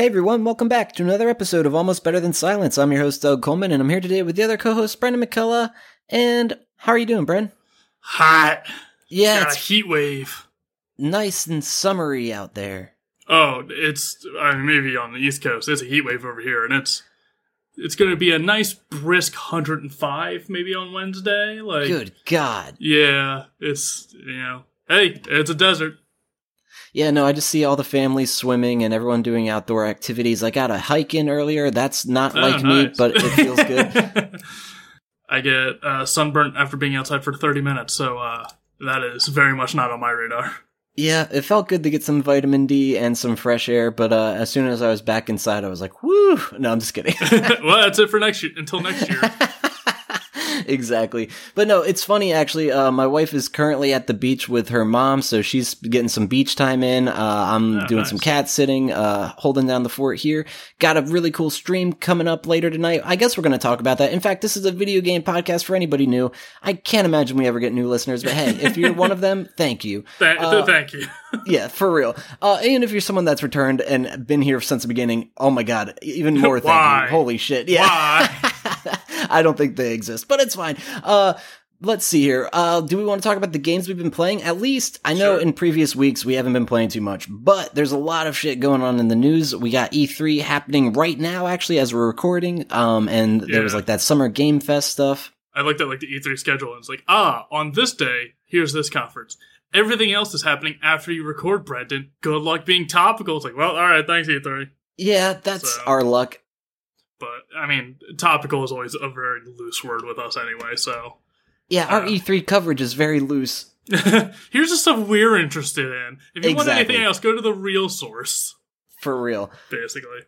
Hey everyone, welcome back to another episode of Almost Better Than Silence. I'm your host, Doug Coleman, and I'm here today with the other co-host, Brendan McCullough. And how are you doing, Bren? Hot. Yeah, Got a heat wave. nice and summery out there. Oh, it's I mean, maybe on the East Coast. It's a heat wave over here, and it's it's going to be a nice brisk 105 maybe on Wednesday. Like, Good God. yeah, it's you know, hey, it's a desert. Yeah, no, I just see all the families swimming and everyone doing outdoor activities. I got a hike in earlier. That's not Oh, like me, but it feels good. I get uh, sunburnt after being outside for 30 minutes, so uh, that is very much not on my radar. yeah, it felt good to get some vitamin D and some fresh air, but uh, as soon as I was back inside, I was like, woo! No, I'm just kidding. well, that's it for next year. Until next year. exactly. But no, it's funny actually. Uh, my wife is currently at the beach with her mom, so she's getting some beach time in. Uh, I'm Oh, doing nice. some cat sitting, uh, holding down the fort here. Got a really cool stream coming up later tonight. I guess we're going to talk about that. In fact, this is a video game podcast for anybody new. I can't imagine we ever get new listeners, but hey, if you're one of them, thank you. Th- Uh, thank you. Yeah, for real. Uh, and if you're someone that's returned and been here since the beginning, oh my god, even more thank you. Holy shit. Yeah. I don't think they exist, but it's fine. Uh, let's see here. Uh, do we want to talk about the games we've been playing? At least I know Sure. in previous weeks we haven't been playing too much, but there's a lot of shit going on in the news. We got E3 happening right now, actually, as we're recording. Um, and there was like that summer game fest stuff. I looked at like the E3 schedule and it's like, ah, on this day, here's this conference. Everything else is happening after you record, Brendan. Good luck being topical. It's like, well, all right, thanks, E3. Yeah, that's So- our luck. But I mean, topical is always a very loose word with us anyway. So Yeah, our Uh. E3 coverage is very loose. here's the stuff we're interested in. If you want anything else, go to the real source. For real. Basically.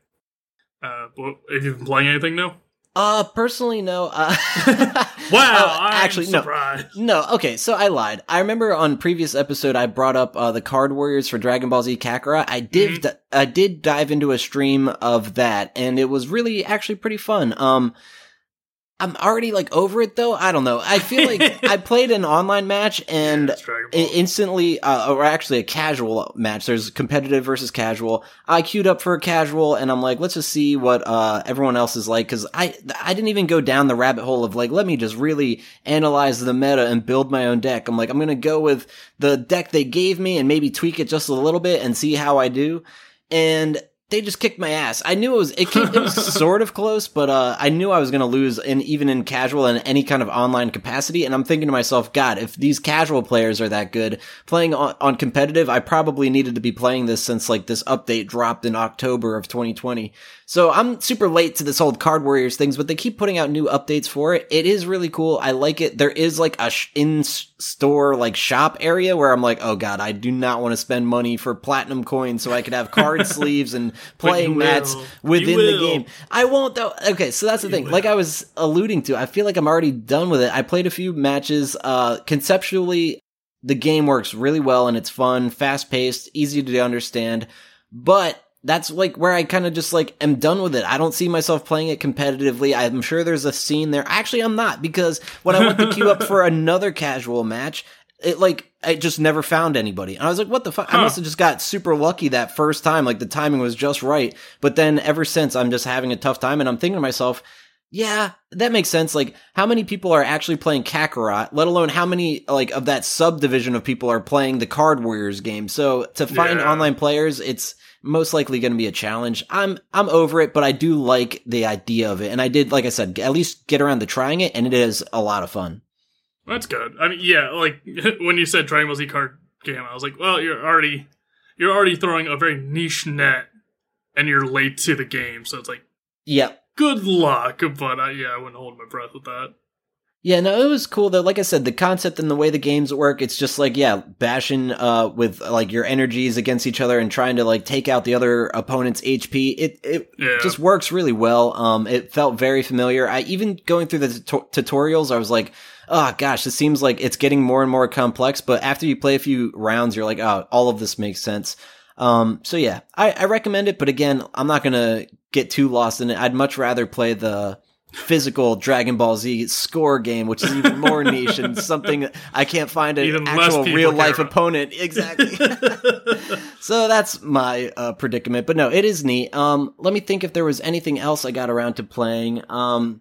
Uh, but have you been playing anything new? Uh, personally, no. Uh, Wow, I'm actually, no. surprised. No, okay, so I lied. I remember on previous episode I brought up uh, the card warriors for Dragon Ball Z Kakarot. I did I did dive into a stream of that and it was really actually pretty fun. Um I'm already like over it though. I don't know. I feel like I played an online match and It's Dragon Ball. I- instantly, uh, or actually a casual match. There's competitive versus casual. I queued up for a casual, and I'm like, let's just see what uh, everyone else is like. Because I I didn't even go down the rabbit hole of like, let me just really analyze the meta and build my own deck. I'm like, I'm gonna go with the deck they gave me and maybe tweak it just a little bit and see how I do. And they just kicked my ass. I knew it was it, came, it was sort of close, but uh, I knew I was going to lose, in even in casual and any kind of online capacity. And I'm thinking to myself, God, if these casual players are that good, playing on, on competitive, I probably needed to be playing this since like this update dropped in October of 2020. So I'm super late to this whole Card Warriors things, but they keep putting out new updates for it. It is really cool. I like it. There is like a sh- in store like shop area where I'm like, oh god, I do not want to spend money for platinum coins so I could have card sleeves and playing mats will. within the game. I won't though. Okay, so that's the thing. Like I was alluding to, I feel like I'm already done with it. I played a few matches. Uh, conceptually, the game works really well and it's fun, fast paced, easy to understand. But that's like where I kind of just like am done with it. I don't see myself playing it competitively. I'm sure there's a scene there. Actually, I'm not because when I went to queue up for another casual match, it like I just never found anybody. And I was like, what the fuck? I must have just got super lucky that first time. Like the timing was just right. But then ever since, I'm just having a tough time. And I'm thinking to myself, yeah, that makes sense. Like, how many people are actually playing Kakarot, let alone how many, like, of that subdivision of people are playing the Card Warriors game? So, to find Yeah. online players, it's most likely going to be a challenge. I'm, I'm over it, but I do like the idea of it. And I did, like I said, at least get around to trying it, and it is a lot of fun. That's good. I mean, yeah, like when you said Ball Z card game, I was like, well, you're already you're already throwing a very niche net, and you're late to the game, so it's like yeah, good luck. But uh, yeah, I wouldn't hold my breath with that. Yeah, no, it was cool though. Like I said, the concept and the way the games work, it's just like, yeah, bashing uh with like your energies against each other and trying to like take out the other opponent's HP. It it Yeah. just works really well. Um it felt very familiar. I even going through the tuto- tutorials, I was like, "Oh gosh, this seems like it's getting more and more complex." But after you play a few rounds, you're like, "Oh, all of this makes sense." Um so yeah, I I recommend it, but again, I'm not going to get too lost in it. I'd much rather play the physical Dragon Ball Z score game, which is even more niche and something I can't find an Even actual real life about. opponent. Exactly. so that's my uh, predicament. But no, it is neat. Um, let me think if there was anything else I got around to playing. Um,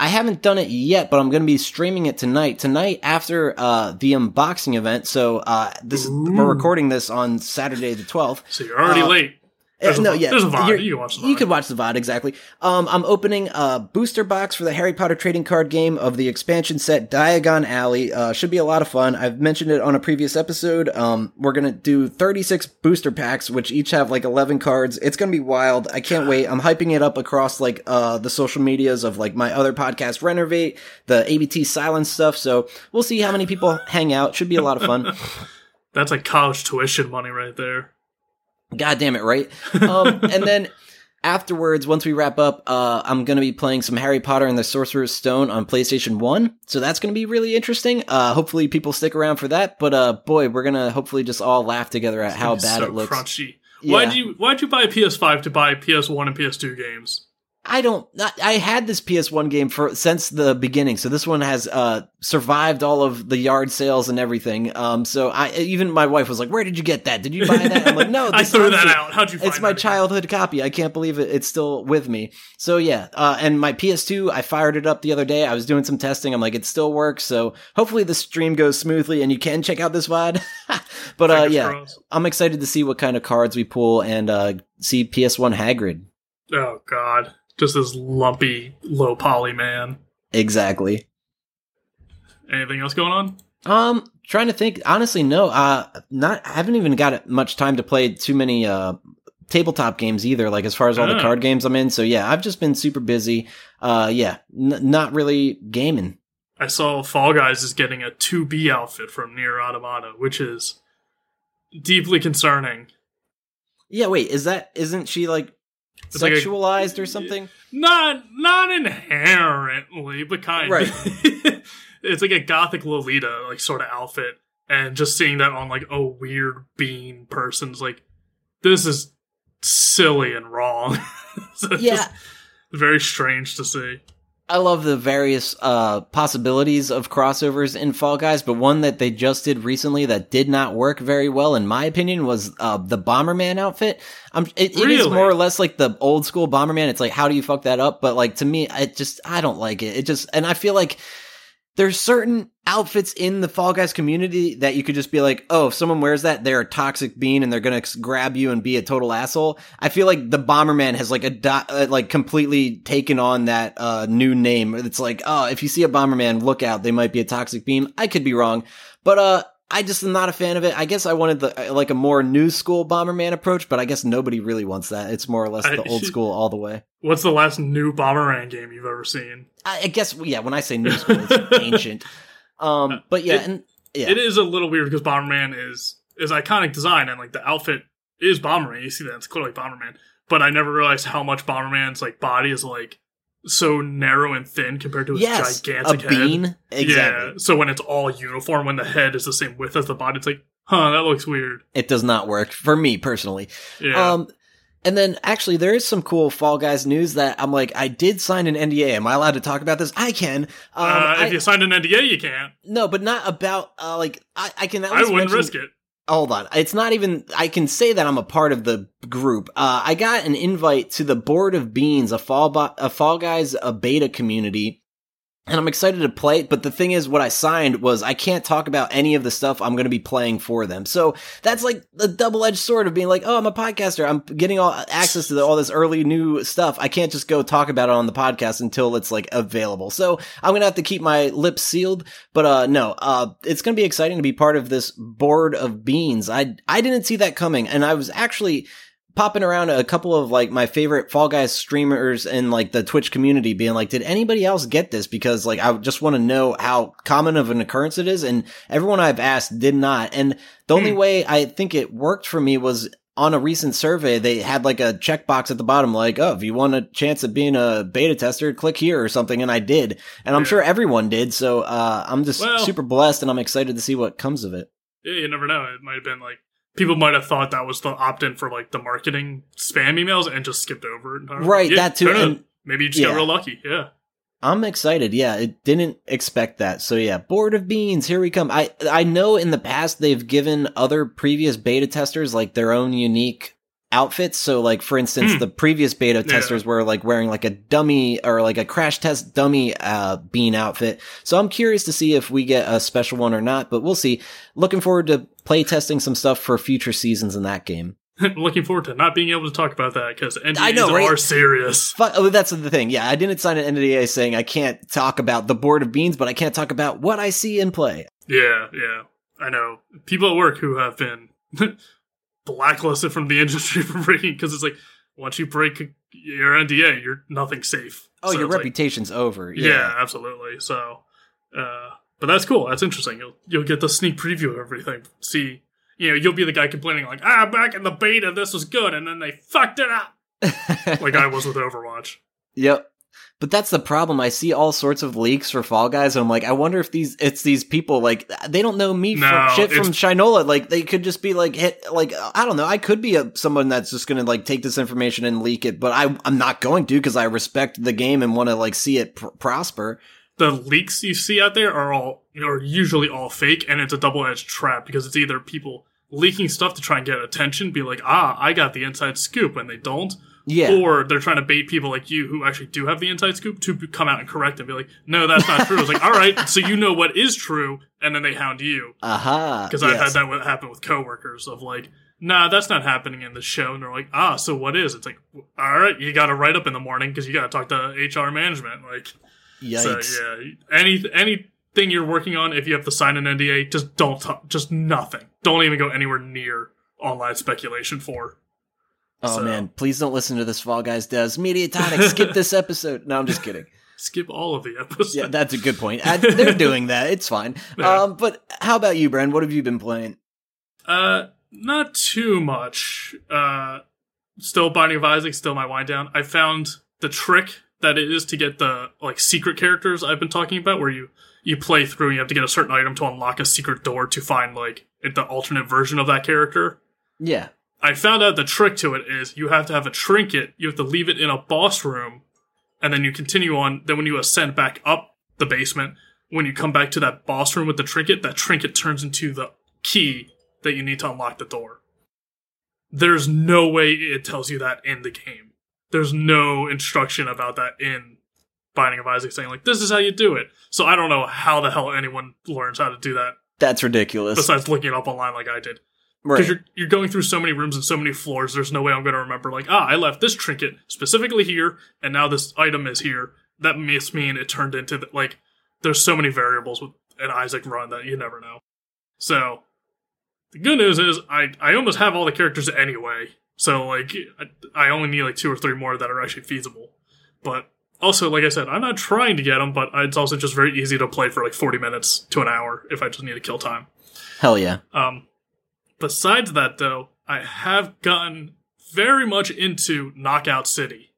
I haven't done it yet, but I'm going to be streaming it tonight. Tonight after uh, the unboxing event. So uh, this is, we're recording this on Saturday the 12th. So you're already Uh, late. There's Uh, a no, yeah, There's a VOD. you're- can watch the You VOD. could watch the VOD exactly. Um, I'm opening a booster box for the Harry Potter trading card game of the expansion set Diagon Alley. Uh, should be a lot of fun. I've mentioned it on a previous episode. Um, we're gonna do 36 booster packs, which each have like 11 cards. It's gonna be wild. I can't wait. I'm hyping it up across like uh the social medias of like my other podcast, Renovate, the ABT Silence stuff. So we'll see how many people hang out. Should be a lot of fun. That's like college tuition money right there. God damn it, right? Um, and then afterwards, once we wrap up, uh, I'm going to be playing some Harry Potter and the Sorcerer's Stone on PlayStation 1. So that's going to be really interesting. Uh, hopefully people stick around for that. But, uh, boy, we're going to hopefully just all laugh together at how bad so it looks. Crunchy. Yeah. Why'd you Why'd you buy a PS5 to buy PS1 and PS2 games? I don't. I had this PS1 game for since the beginning, so this one has uh survived all of the yard sales and everything. Um, so I even my wife was like, "Where did you get that? Did you buy that?" I'm like, "No, I threw that out. How'd you find it? It's my childhood copy. I can't believe it. It's still with me. So yeah, uh, and my PS2, I fired it up the other day. I was doing some testing. I'm like, it still works. So hopefully the stream goes smoothly and you can check out this VOD. but uh, yeah, crossed. I'm excited to see what kind of cards we pull and uh, see PS1 Hagrid. Oh god, just this lumpy, low poly man. Exactly. Anything else going on? Um, trying to think. Honestly, no. Uh, not. I haven't even got much time to play too many uh tabletop games either. Like as far as all the Ah. card games I'm in. So yeah, I've just been super busy. Uh, yeah, n- not really gaming. I saw Fall Guys is getting a 2B outfit from NieR Automata, which is deeply concerning. Yeah, wait. Is that isn't she like It's like a- sexualized or something? Not not inherently, but kind Right. of. it's like a gothic Lolita like sort of outfit, and just seeing that on like a weird bean person's like, this is silly and wrong. so Yeah. just very strange to see. I love the various uh, possibilities of crossovers in Fall Guys, but one that they just did recently that did not work very well, in my opinion, was uh, the Bomberman outfit. Um, it, it is more or less like the old school Bomberman. It's like, how do you fuck that up? But like to me, it just I don't like it. It just, and I feel like there's certain outfits in the Fall Guys community that you could just be like, oh, if someone wears that, they're a toxic bean and they're gonna grab you and be a total asshole. I feel like the Bomberman has like a uh, like completely taken on that uh, new name. It's like, oh, if you see a Bomberman, look out, they might be a toxic bean. I could be wrong, but uh. I just am not a fan of it. I guess I wanted the uh, like a more new school Bomberman approach, but I guess nobody really wants that. It's more or less the I- old school all the way. What's the last new Bomberman game you've ever seen? I, I guess yeah. When I say new school, it's ancient. Um, but yeah, It- and yeah, It is a little weird because Bomberman is is iconic design and like the outfit is Bomberman. You see that it's clearly Bomberman, but I never realized how much Bomberman's like body is like so narrow and thin compared to his yes, a gigantic head. bean. Exactly. Yeah. So when it's all uniform, when the head is the same width as the body, it's like, huh, that looks weird. It does not work for me personally. Yeah. Um, and then actually, there is some cool Fall Guys news that I'm like, I did sign an NDA. Am I allowed to talk about this? I can. Um, uh, I- if you signed an NDA, you can't. no, but not about uh, like I, I can. I wouldn't mention- risk it. Hold on. It's not even, I can say that I'm a part of the group. Uh, I got an invite to the Board of Beans, a Fall, a Fall Guys, a beta community. And I'm excited to play it, but the thing is, what I signed was I can't talk about any of the stuff I'm going to be playing for them. So that's like the double edged sword of being like, oh, I'm a podcaster. I'm getting all access to the, all this early new stuff. I can't just go talk about it on the podcast until it's like available. So I'm going to have to keep my lips sealed. But, uh, no, uh, it's going to be exciting to be part of this board of beans. I, I didn't see that coming. And I was actually, popping around a couple of like my favorite Fall Guys streamers in like the Twitch community being like, did anybody else get this? Because like, I just want to know how common of an occurrence it is. And everyone I've asked did not. And the only Hmm. way I think it worked for me was on a recent survey, they had like a checkbox at the bottom, like, oh, if you want a chance of being a beta tester, click here or something. And I did. And I'm sure everyone did. So, uh, I'm just Well- super blessed and I'm excited to see what comes of it. Yeah, you never know. It might have been like people might have thought that was the opt in for like the marketing spam emails and just skipped over it. entirely. Right, Yeah, that too, and- maybe you just yeah. got real lucky. Yeah. I'm excited. Yeah, it didn't expect that. So yeah, board of beans, here we come. I I know in the past they've given other previous beta testers like their own unique outfits. So like for instance, Hmm. the previous beta Yeah. testers were like wearing like a dummy or like a crash test dummy uh bean outfit. So I'm curious to see if we get a special one or not, but we'll see. Looking forward to play testing some stuff for future seasons in that game. Looking forward to not being able to talk about that because NDAs I know, right? are serious. But, oh, that's the thing. Yeah, I didn't sign an NDA saying I can't talk about the board of beans, but I can't talk about what I see in play. Yeah, yeah. I know people at work who have been blacklisted from the industry for breaking because it's like once you break your NDA, you're nothing safe. Oh, So your it's like- reputation's over. yeah. absolutely. So, uh, but that's cool. That's interesting. You'll you'll get the sneak preview of everything. See, you know, you'll be the guy complaining like, ah, back in the beta, this was good, and then they fucked it up, like I was with Overwatch. Yep. But that's the problem. I see all sorts of leaks for Fall Guys, and I'm like, I wonder if these it's these people like they don't know me No, from shit from Shinola. Like they could just be like hit like I don't know. I could be a someone that's just gonna like take this information and leak it, but I I'm not going to because I respect the game and want to like see it pr- prosper. the leaks you see out there are all are usually all fake and it's a double-edged trap because it's either people leaking stuff to try and get attention be like ah i got the inside scoop and they don't Yeah. or they're trying to bait people like you who actually do have the inside scoop to come out and correct and be like no that's not true it's like all right so you know what is true and then they hound you Aha. because i've had that happen with coworkers of like nah that's not happening in the show and they're like ah so what is it's like all right you gotta write up in the morning because you gotta talk to hr management like Yikes. so yeah, any anything you're working on, if you have to sign an NDA, just don't talk, just nothing. Don't even go anywhere near online speculation for. Oh So- man, please don't listen to this Fall Guys does. Mediatonic, skip this episode. No, I'm just kidding. Skip all of the episodes. Yeah, that's a good point. I, they're doing that. It's fine. Yeah. Um, but how about you, Bren? What have you been playing? Uh, not too much. Uh, still Binding of Isaac, still my wind down. I found the trick that it is to get the like secret characters I've been talking about, where you you play through and you have to get a certain item to unlock a secret door to find like the alternate version of that character. Yeah. I found out the trick to it is you have to have a trinket. You have to leave it in a boss room, and then you continue on. Then when you ascend back up the basement, when you come back to that boss room with the trinket, that trinket turns into the key that you need to unlock the door. There's no way it tells you that in the game. There's no instruction about that in Binding of Isaac saying like this is how you do it. So I don't know how the hell anyone learns how to do that That's ridiculous. besides looking it up online like I did right. because you're you're going through so many rooms and so many floors. There's no way I'm going to remember. Like, ah, I left this trinket specifically here, and now this item is here. That must mean it turned into the, like. There's so many variables with an Isaac run that you never know. So, the good news is I I almost have all the characters anyway. So like I, I only need like two or three more that are actually feasible. But also, like I said, I'm not trying to get them, but it's also just very easy to play for like 40 minutes to an hour if I just need to kill time. Hell yeah. Um, besides that, though, I have gotten very much into Knockout City.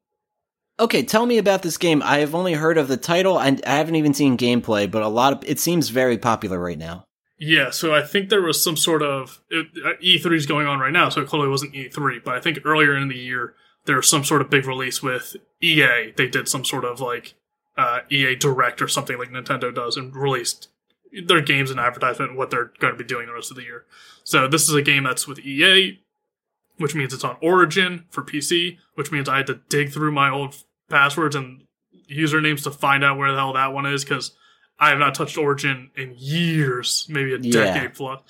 Okay, tell me about this game. I have only heard of the title and I haven't even seen gameplay, but a lot of it seems very popular right now. Yeah, so I think there was some sort of uh, E3 is going on right now, so it clearly wasn't E3. But I think earlier in the year there was some sort of big release with EA. They did some sort of like uh, EA Direct or something like Nintendo does, and released their games and advertisement and what they're going to be doing the rest of the year. So this is a game that's with EA, which means it's on Origin for PC, which means I had to dig through my old passwords and usernames to find out where the hell that one is because I have not touched Origin in years, maybe a Yeah. decade plus.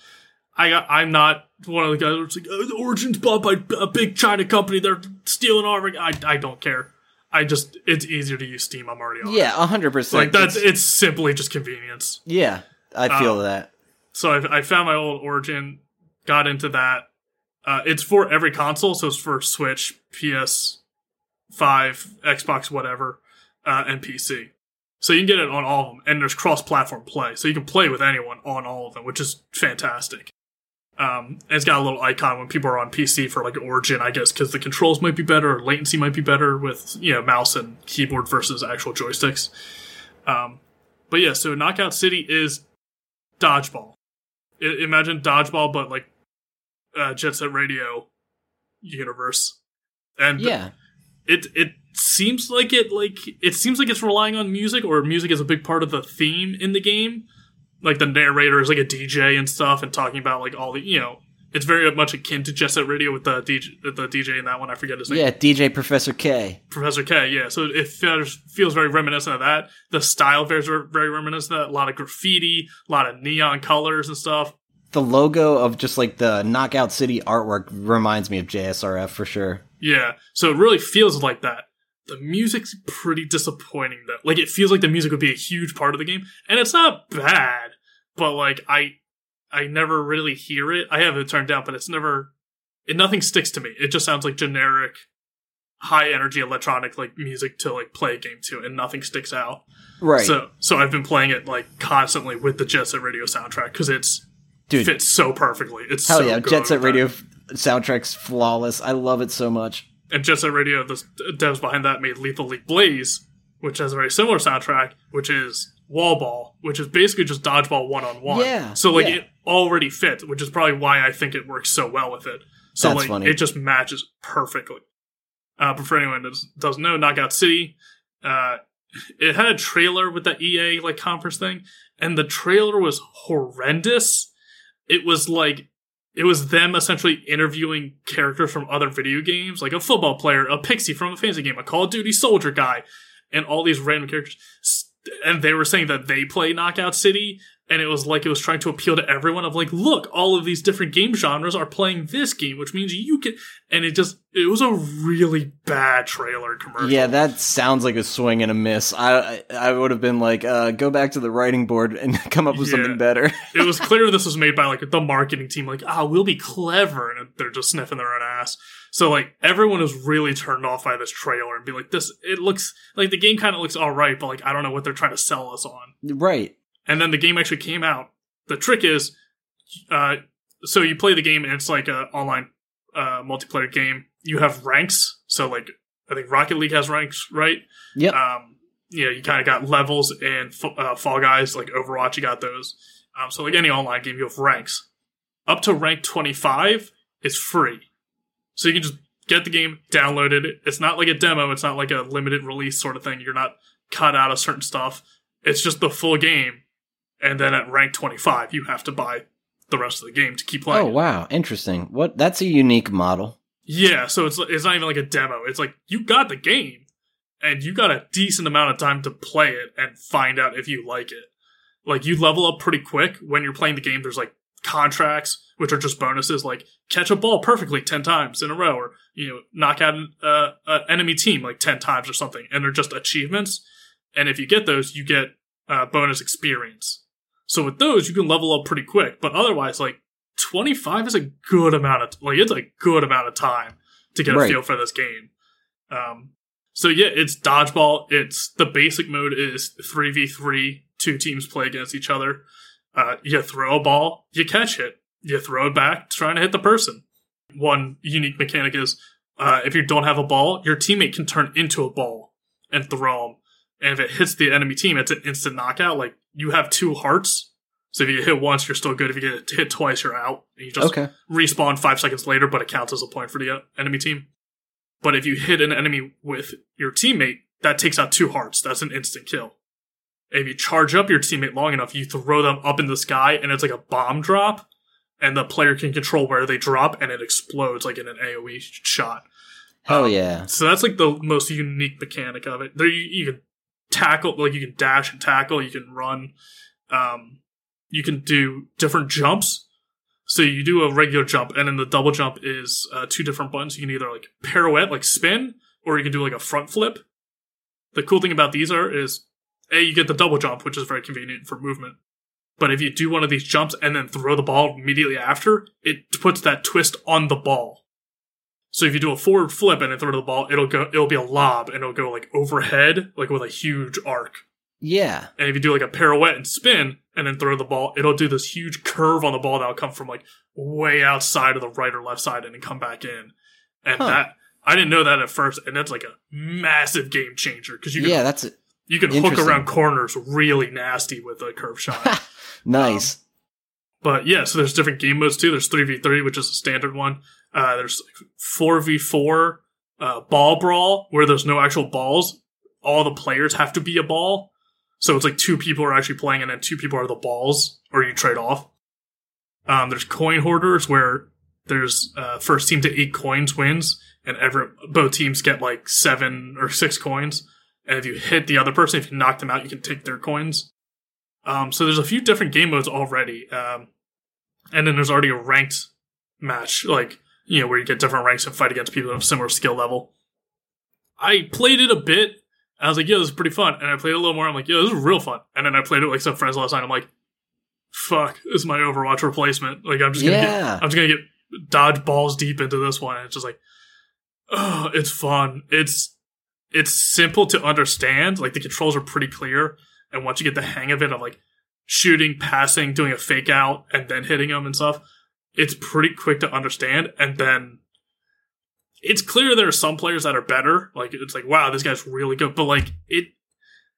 I got, I'm not one of the guys that's like, oh, Origin's bought by a big China company. They're stealing our. I, I don't care. I just, it's easier to use Steam. I'm already on. Yeah, 100%. Like, that's, It's- it's simply just convenience. yeah, I feel Um, that. So I, I found my old Origin, got into that. Uh, it's for every console, so it's for Switch, PS5, Xbox, whatever, uh, and PC. So you can get it on all of them, and there's cross-platform play, so you can play with anyone on all of them, which is fantastic. Um, and it's got a little icon when people are on PC for like Origin, I guess, because the controls might be better, or latency might be better with you know mouse and keyboard versus actual joysticks. Um, but yeah, so Knockout City is dodgeball. I- imagine dodgeball, but like uh, Jet Set Radio universe. And Yeah. it it seems like it like it seems like it's relying on music or music is a big part of the theme in the game. Like the narrator is like a DJ and stuff and talking about like all the you know it's very much akin to Jet Set Radio with the DJ, the DJ in that one. I forget his name. Yeah, DJ Professor K. Professor K. Yeah, so it feels feels very reminiscent of that. The style feels very reminiscent of that. A lot of graffiti, a lot of neon colors and stuff. The logo of just like the Knockout City artwork reminds me of JSRF for sure. Yeah, so it really feels like that. The music's pretty disappointing though. Like it feels like the music would be a huge part of the game, and it's not bad, but like I I never really hear it. I have it turned down, but it's never it nothing sticks to me. It just sounds like generic high energy electronic like music to like play a game to and nothing sticks out. Right. So so I've been playing it like constantly with the Jet Set Radio soundtrack cuz it's Dude. fits so perfectly. It's Hell so yeah, good Jet Set. Radio f- soundtrack's flawless. I love it so much. and Jet Set Radio, the devs behind that made Lethal League Blaze, which has a very similar soundtrack, which is Wall Ball, which is basically just dodgeball one on one. Yeah, So like yeah. it already fit, which is probably why I think it works so well with it. So That's like funny. it just matches perfectly. Uh, but for anyone that doesn't know, Knockout City, uh, it had a trailer with the EA like conference thing, and the trailer was horrendous. It was like it was them essentially interviewing characters from other video games, like a football player, a pixie from a fantasy game, a Call of Duty soldier guy, and all these random characters. And they were saying that they play Knockout City, and it was like it was trying to appeal to everyone of like, look, all of these different game genres are playing this game, which means you can. And it just it was a really bad trailer commercial. Yeah, that sounds like a swing and a miss. I I, would have been like, uh, go back to the writing board and come up with Yeah. something better. it was clear this was made by like the marketing team, like, ah, we'll be clever, and they're just sniffing their own ass. So like everyone is really turned off by this trailer and be like, this it looks like the game kind of looks all right, but like I don't know what they're trying to sell us on. right. And then the game actually came out. The trick is, uh, so you play the game and it's like a online uh, multiplayer game. You have ranks, so like I think Rocket League has ranks, right? Yep. um, you know, you kind of got levels and uh, Fall Guys, like Overwatch, you got those. Um, so like any online game, you have ranks. Up to rank 25 is free. So you can just get the game, download it. It's not like a demo. It's not like a limited release sort of thing. You're not cut out of certain stuff. It's just the full game. And then at rank 25, you have to buy the rest of the game to keep playing. Oh wow, interesting. What? That's a unique model. Yeah, so it's it's not even like a demo. It's like you got the game, and you got a decent amount of time to play it and find out if you like it. Like you level up pretty quick when you're playing the game. There's like contracts, which are just bonuses, like catch a ball perfectly ten times in a row, or you know knock out an uh, uh, enemy team like ten times or something, and they're just achievements. And if you get those, you get uh, bonus experience. So with those, you can level up pretty quick. But otherwise, like 25 is a good amount of like it's a good amount of time to get a Right. feel for this game. Um, so yeah, it's dodgeball. It's the basic mode is three v three. Two teams play against each other. Uh, you throw a ball, you catch it, you throw it back, trying to hit the person. One unique mechanic is uh, if you don't have a ball, your teammate can turn into a ball and throw them. And if it hits the enemy team, it's an instant knockout. Like you have two hearts, so if you get hit once, you're still good. If you get hit twice, you're out. And you just Okay. respawn five seconds later, but it counts as a point for the uh, enemy team. But if you hit an enemy with your teammate, that takes out two hearts. That's an instant kill. If you charge up your teammate long enough, you throw them up in the sky, and it's like a bomb drop, and the player can control where they drop, and it explodes like in an AOE shot. Hell Um, yeah. So that's like the most unique mechanic of it. There you, you can tackle, like you can dash and tackle, you can run, um, you can do different jumps. So you do a regular jump, and then the double jump is uh, two different buttons. You can either like pirouette, like spin, or you can do like a front flip. The cool thing about these are is a you get the double jump, which is very convenient for movement. But if you do one of these jumps and then throw the ball immediately after, it puts that twist on the ball. So if you do a forward flip and then throw the ball, it'll go. It'll be a lob and it'll go like overhead, like with a huge arc. Yeah. And if you do like a pirouette and spin and then throw the ball, it'll do this huge curve on the ball that'll come from like way outside of the right or left side and then come back in. And Huh. that I didn't know that at first, and that's like a massive game changer because you can, Yeah, that's you can hook around corners really nasty with a curve shot. nice. Um, but yeah, so there's different game modes too. There's three v three, which is a standard one. Uh, there's four v four, uh, ball brawl where there's no actual balls. All the players have to be a ball. So it's like two people are actually playing and then two people are the balls or you trade off. Um, there's coin hoarders where there's uh, first team to eight coins wins and every, both teams get like seven or six coins. And if you hit the other person, if you knock them out, you can take their coins. Um, so there's a few different game modes already. Um, and then there's already a ranked match, like, you know, where you get different ranks and fight against people of similar skill level. I played it a bit. I was like, yeah, this is pretty fun. And I played a little more. I'm like, yeah, this is real fun. And then I played it with like some friends last night. I'm like, fuck, this is my Overwatch replacement. Like, I'm just gonna Yeah. get, I'm just gonna get dodge balls deep into this one. And it's just like, oh, it's fun. It's, it's simple to understand. Like the controls are pretty clear. And once you get the hang of it, of like shooting, passing, doing a fake out, and then hitting them and stuff, it's pretty quick to understand. And then it's clear there are some players that are better. Like it's like, wow, this guy's really good. But like it,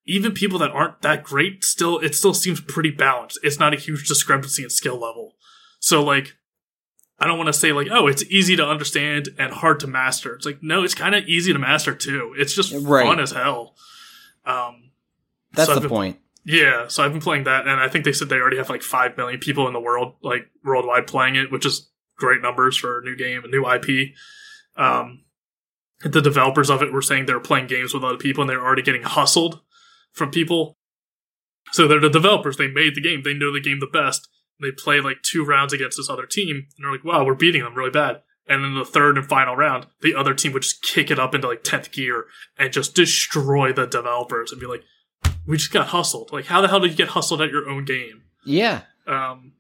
even people that aren't that great, still it still seems pretty balanced. It's not a huge discrepancy in skill level. So like, I don't want to say like, oh, it's easy to understand and hard to master. It's like, no, it's kind of easy to master too. It's just Right. fun as hell. Um, That's So the been- point. Yeah, so I've been playing that, and I think they said they already have like five million people in the world, like worldwide, playing it, which is great numbers for a new game, a new IP. Um, the developers of it were saying they were playing games with other people, and they were already getting hustled from people. So they're the developers; they made the game, they know the game the best. They play like two rounds against this other team, and they're like, "Wow, we're beating them really bad." And then the third and final round, the other team would just kick it up into like tenth gear and just destroy the developers and be like we just got hustled. Like, how the hell did you get hustled at your own game? Yeah. Um,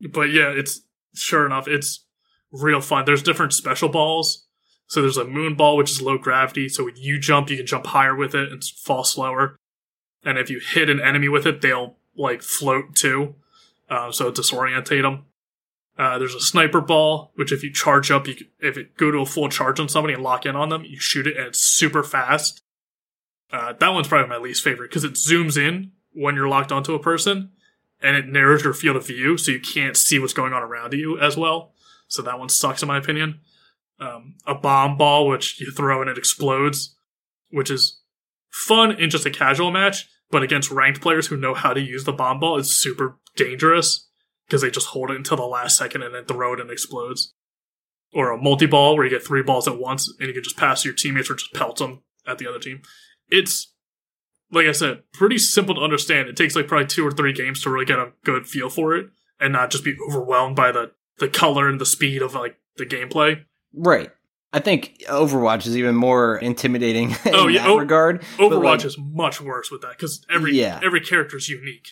but yeah, it's sure enough, it's real fun. There's different special balls. So there's a moon ball, which is low gravity. So when you jump, you can jump higher with it and fall slower. And if you hit an enemy with it, they'll like float too. Uh, so disorientate them. Uh, there's a sniper ball, which if you charge up, you can, if it go to a full charge on somebody and lock in on them, you shoot it and it's super fast. Uh, that one's probably my least favorite because it zooms in when you're locked onto a person and it narrows your field of view so you can't see what's going on around you as well. So that one sucks in my opinion. Um, a bomb ball, which you throw and it explodes, which is fun in just a casual match, but against ranked players who know how to use the bomb ball, it's super dangerous because they just hold it until the last second and then throw it and it explodes. Or a multi ball where you get three balls at once and you can just pass your teammates or just pelt them at the other team. It's like I said, pretty simple to understand. It takes like probably two or three games to really get a good feel for it and not just be overwhelmed by the the color and the speed of like the gameplay. Right. I think Overwatch is even more intimidating in Oh, yeah, that O- regard. Overwatch like- is much worse with that because every Yeah. every character is unique.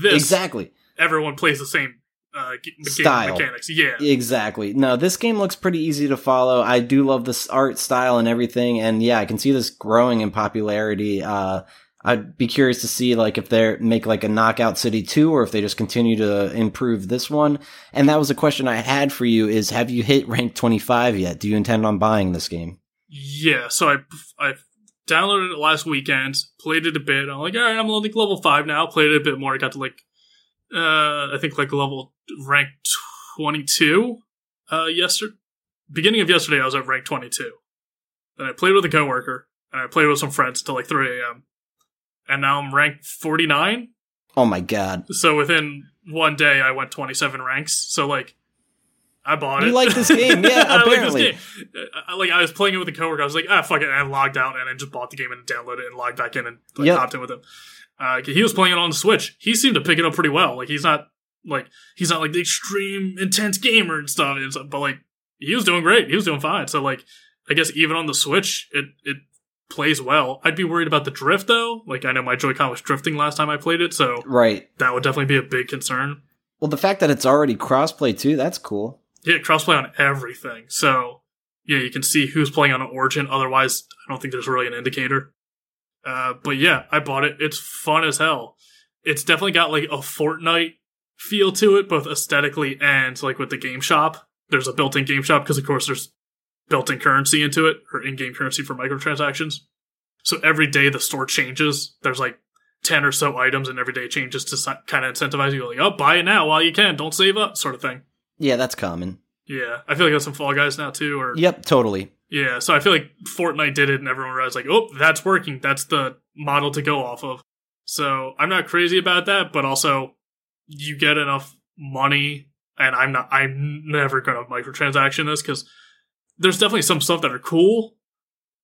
This Exactly. everyone plays the same uh, Style. mechanics. Yeah, Exactly. No, this game looks pretty easy to follow. I do love this art style and everything, and yeah, I can see this growing in popularity. Uh, I'd be curious to see like if they make like a Knockout City two, or if they just continue to improve this one. And that was a question I had for you: is have you hit rank twenty five yet? Do you intend on buying this game? yeah. So I I downloaded it last weekend, played it a bit. I'm like, all right, I'm like level five now. Played it a bit more. I got to like uh, I think like level rank 22 uh, yesterday. Beginning of yesterday, I was at rank 22. Then I played with a coworker, and I played with some friends until like 3 a.m. And now I'm ranked 49. Oh my god! So within one day, I went 27 ranks. So like, I bought You it. You like this game, yeah, I like apparently. this game. I, I- like I was playing it with a coworker. I was like, ah, fuck it. And I logged out and I just bought the game and downloaded it and logged back in and like, Yep. hopped in with him. Uh, he was playing it on the Switch. He seemed to pick it up pretty well. Like he's not like he's not like the extreme intense gamer and stuff. And stuff but like he was doing great. He was doing fine. So like I guess even on the Switch, it it plays well. I'd be worried about the drift though. Like I know my Joy-Con was drifting last time I played it, so Right. that would definitely be a big concern. Well, the fact that it's already crossplay too, that's cool. Yeah, crossplay on everything. So yeah, you can see who's playing on Origin. Otherwise, I don't think there's really an indicator. Uh, but yeah, I bought it. It's fun as hell. It's definitely got like a Fortnite feel to it, both aesthetically and like with the game shop. There's a built-in game shop because of course there's built-in currency into it or in-game currency for microtransactions. So every day the store changes. There's like 10 or so items and every day changes to kind of incentivize you like, oh, buy it now while you can. Don't save up sort of thing. Yeah, that's common. Yeah, I feel like that's some Fall Guys now too. Or Yep, totally. yeah, so I feel like Fortnite did it, and everyone realized like, oh, that's working. That's the model to go off of. So I'm not crazy about that, but also you get enough money, and I'm not. I'm never gonna microtransaction this because there's definitely some stuff that are cool,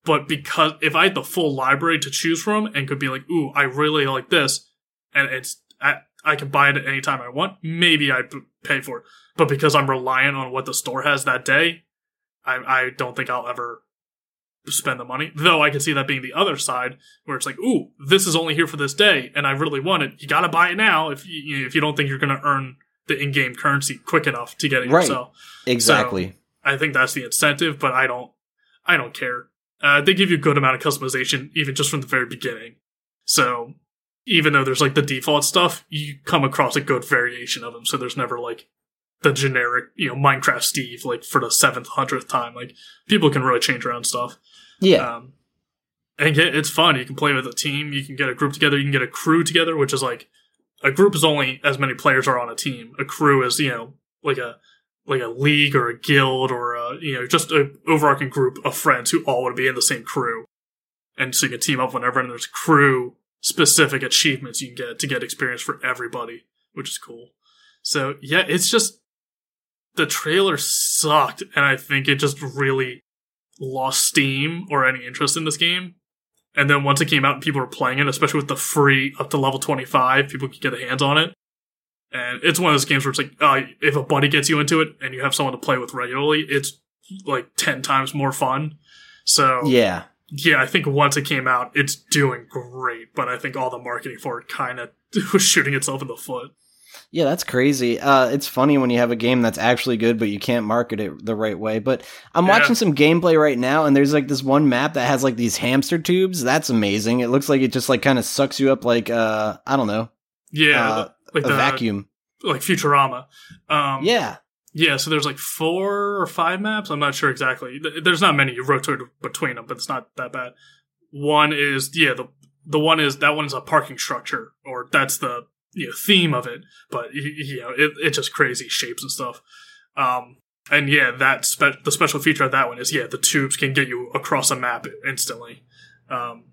but because if I had the full library to choose from and could be like, ooh, I really like this, and it's at, I can buy it at any time I want, maybe I'd p- pay for it. But because I'm reliant on what the store has that day, I, I don't think I'll ever spend the money. Though I can see that being the other side, where it's like, ooh, this is only here for this day, and I really want it. You got to buy it now if you if you don't think you're going to earn the in-game currency quick enough to get it Right. yourself. Exactly. I think that's the incentive, but I don't, I don't care. Uh, they give you a good amount of customization, even just from the very beginning. So even though there's like the default stuff, you come across a good variation of them. So there's never like the generic, you know, Minecraft Steve, like for the seventh, hundredth time. Like people can really change around stuff. yeah. Um, and get, it's fun. You can play with a team. You can get a group together. You can get a crew together, which is like a group is only as many players are on a team. A crew is you know like a like a league or a guild or a, you know just a overarching group of friends who all want to be in the same crew, and so you can team up whenever. And there's crew specific achievements you can get to get experience for everybody, which is cool. So yeah, it's just the trailer sucked, and I think it just really lost steam or any interest in this game. And then once it came out and people were playing it, especially with the free up to level 25, people could get their hands on it. And it's one of those games where it's like, uh, if a buddy gets you into it and you have someone to play with regularly, it's like 10 times more fun. So, yeah. Yeah, I think once it came out, it's doing great. But I think all the marketing for it kind of was shooting itself in the foot. Yeah, that's crazy. Uh, it's funny when you have a game that's actually good, but you can't market it the right way. But I'm Yeah. watching some gameplay right now, and there's like this one map that has like these hamster tubes. That's amazing. It looks like it just like kind of sucks you up, like uh, I don't know, Yeah, Uh, like a the vacuum. like Futurama. Um, Yeah, Yeah, so there's like four or five maps. I'm not sure exactly. There's not many. You rotate between them, but it's not that bad. One is yeah the the one is that one is a parking structure, or that's the you know theme of it. But you know it, it's just crazy shapes and stuff. Um, and yeah, that spe- the special feature of that one is yeah the tubes can get you across a map instantly. Um,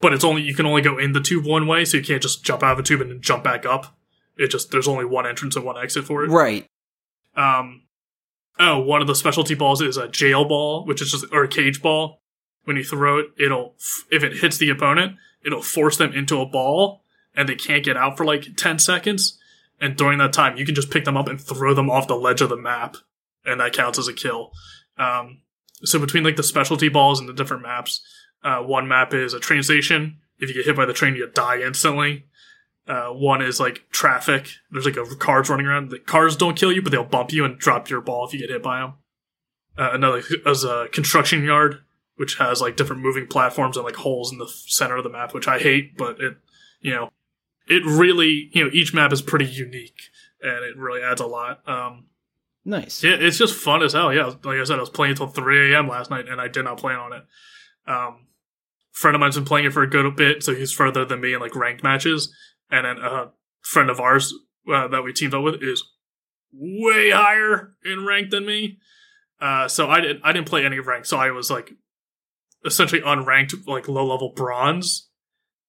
but it's only you can only go in the tube one way, so you can't just jump out of a tube and then jump back up. It just there's only one entrance and one exit for it. right. Um, oh, one of the specialty balls is a jail ball, which is just or a cage ball. When you throw it, it'll if it hits the opponent, it'll force them into a ball, and they can't get out for like ten seconds. And during that time, you can just pick them up and throw them off the ledge of the map, and that counts as a kill. Um, so between like the specialty balls and the different maps, uh, one map is a train station. If you get hit by the train, you die instantly. Uh, one is like traffic. There's like a cars running around. The cars don't kill you, but they'll bump you and drop your ball if you get hit by them. Uh, another is a construction yard, which has like different moving platforms and like holes in the center of the map, which I hate, but it, you know, it really, you know, each map is pretty unique and it really adds a lot. Um, Nice. yeah, it's just fun as hell. Yeah, like I said, I was playing until 3 a.m. last night, and I did not plan on it. Um, friend of mine's been playing it for a good bit, so he's further than me in like ranked matches. And then a friend of ours uh, that we teamed up with is way higher in rank than me. Uh, so I didn't I didn't play any rank, so I was like essentially unranked, like low level bronze.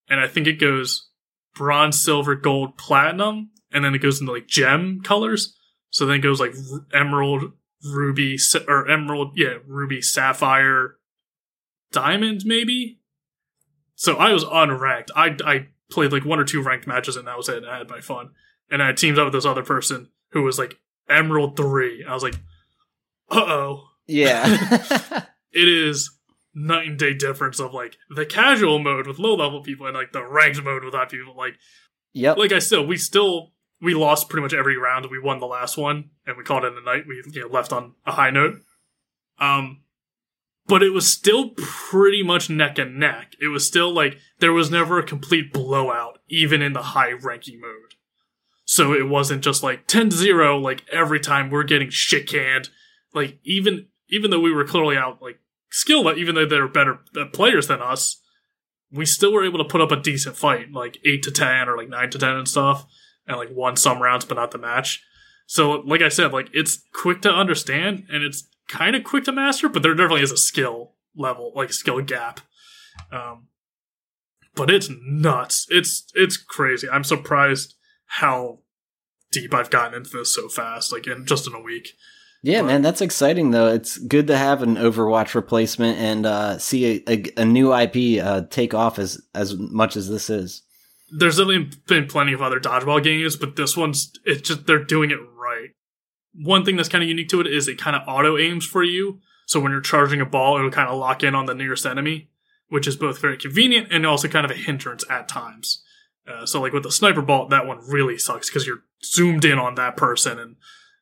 And I think it goes bronze, silver, gold, platinum, and then it goes into like gem colors. So then it goes like emerald, ruby, or emerald, yeah, ruby, sapphire, diamond, maybe. So I was unranked. I I played like one or two ranked matches, and that was it. And I had my fun. And I teamed up with this other person who was like emerald three. I was like, uh oh, Yeah. it is night and day difference of like the casual mode with low level people and like the ranked mode with high people. Like yep. like I said, we still we lost pretty much every round. We won the last one, and we called it a night. We you know left on a high note. Um, but it was still pretty much neck and neck. It was still like there was never a complete blowout, even in the high ranking mode. So it wasn't just like 10-0, like every time we're getting shit canned. Like even even though we were clearly out like skill, even though they're better uh, players than us, we still were able to put up a decent fight, like eight to ten or like nine to ten and stuff, and like won some rounds but not the match. So, like I said, like it's quick to understand and it's kind of quick to master, but there definitely is a skill level, like a skill gap. Um, but it's nuts. It's it's crazy. I'm surprised how deep I've gotten into this so fast, like in just in a week. Yeah, But- man, that's exciting though. It's good to have an Overwatch replacement and uh, see a, a, a new IP uh, take off as as much as this is. There's definitely been plenty of other dodgeball games, but this one's it's just they're doing it. One thing that's kind of unique to it is it kind of auto aims for you. So when you're charging a ball, it'll kind of lock in on the nearest enemy, which is both very convenient and also kind of a hindrance at times. Uh, so like with the sniper ball, that one really sucks because you're zoomed in on that person and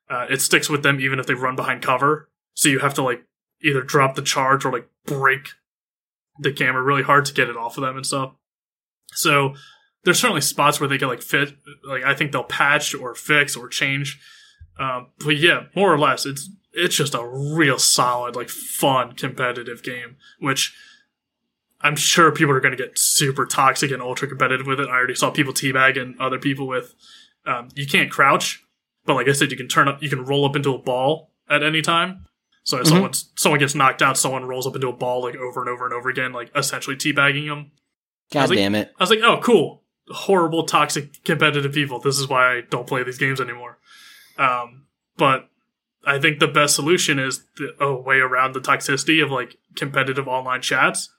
uh, it sticks with them even if they run behind cover. So you have to like either drop the charge or like break the camera really hard to get it off of them and stuff. So there's certainly spots where they can like fit, like I think they'll patch or fix or change. Um, but yeah, more or less, it's it's just a real solid, like fun, competitive game, which I'm sure people are going to get super toxic and ultra competitive with it. I already saw people teabagging other people with. Um, you can't crouch, but like I said, you can turn up, you can roll up into a ball at any time. So if Mhm. someone's someone gets knocked out, someone rolls up into a ball like over and over and over again, like essentially teabagging them. God was like- damn it! I was like, oh, cool. Horrible, toxic, competitive people. This is why I don't play these games anymore. Um, but I think the best solution is the, a way around the toxicity of like competitive online chats.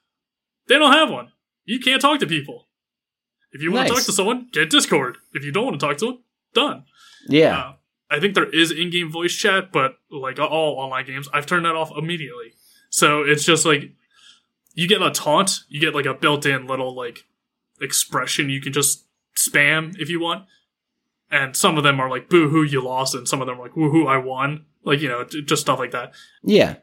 They don't have one. You can't talk to people. If you want to talk to someone, get Discord. If you don't want to talk to them, done. Yeah, Uh, I think there is in-game voice chat, but like all online games, I've turned that off immediately. So it's just like you get a taunt, you get like a built-in little like expression you can just spam if you want, and some of them are like "boo hoo, you lost," and some of them are like woohoo I won." Like you know, just stuff like that. yeah,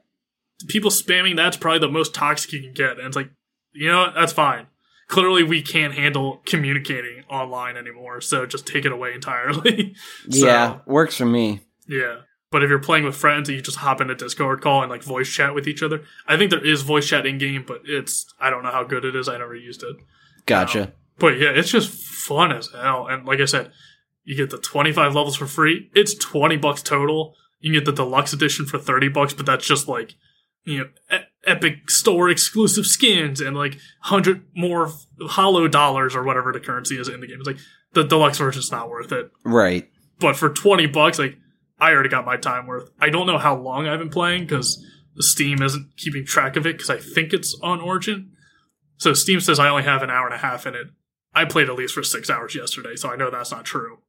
People spamming that's probably the most toxic you can get, and it's like you know what? that's fine. Clearly, we can't handle communicating online anymore, so just take it away entirely. So- yeah. Works for me. yeah. But if you're playing with friends and you just hop in a Discord call and like voice chat with each other, I think there is voice chat in game, but it's I don't know how good it is. I never used it. Gotcha. Um, but yeah, it's just fun as hell. And like I said, you get the 25 levels for free. It's 20 bucks total. You can get the deluxe edition for 30 bucks, but that's just like, you know, e- Epic Store exclusive skins and like 100 more hollow dollars or whatever the currency is in the game. It's like the deluxe version's not worth it Right. but for 20 bucks like i already got my time worth i don't know how long i've been playing because steam isn't keeping track of it because i think it's on origin so steam says i only have an hour and a half in it i played at least for six hours yesterday so i know that's not true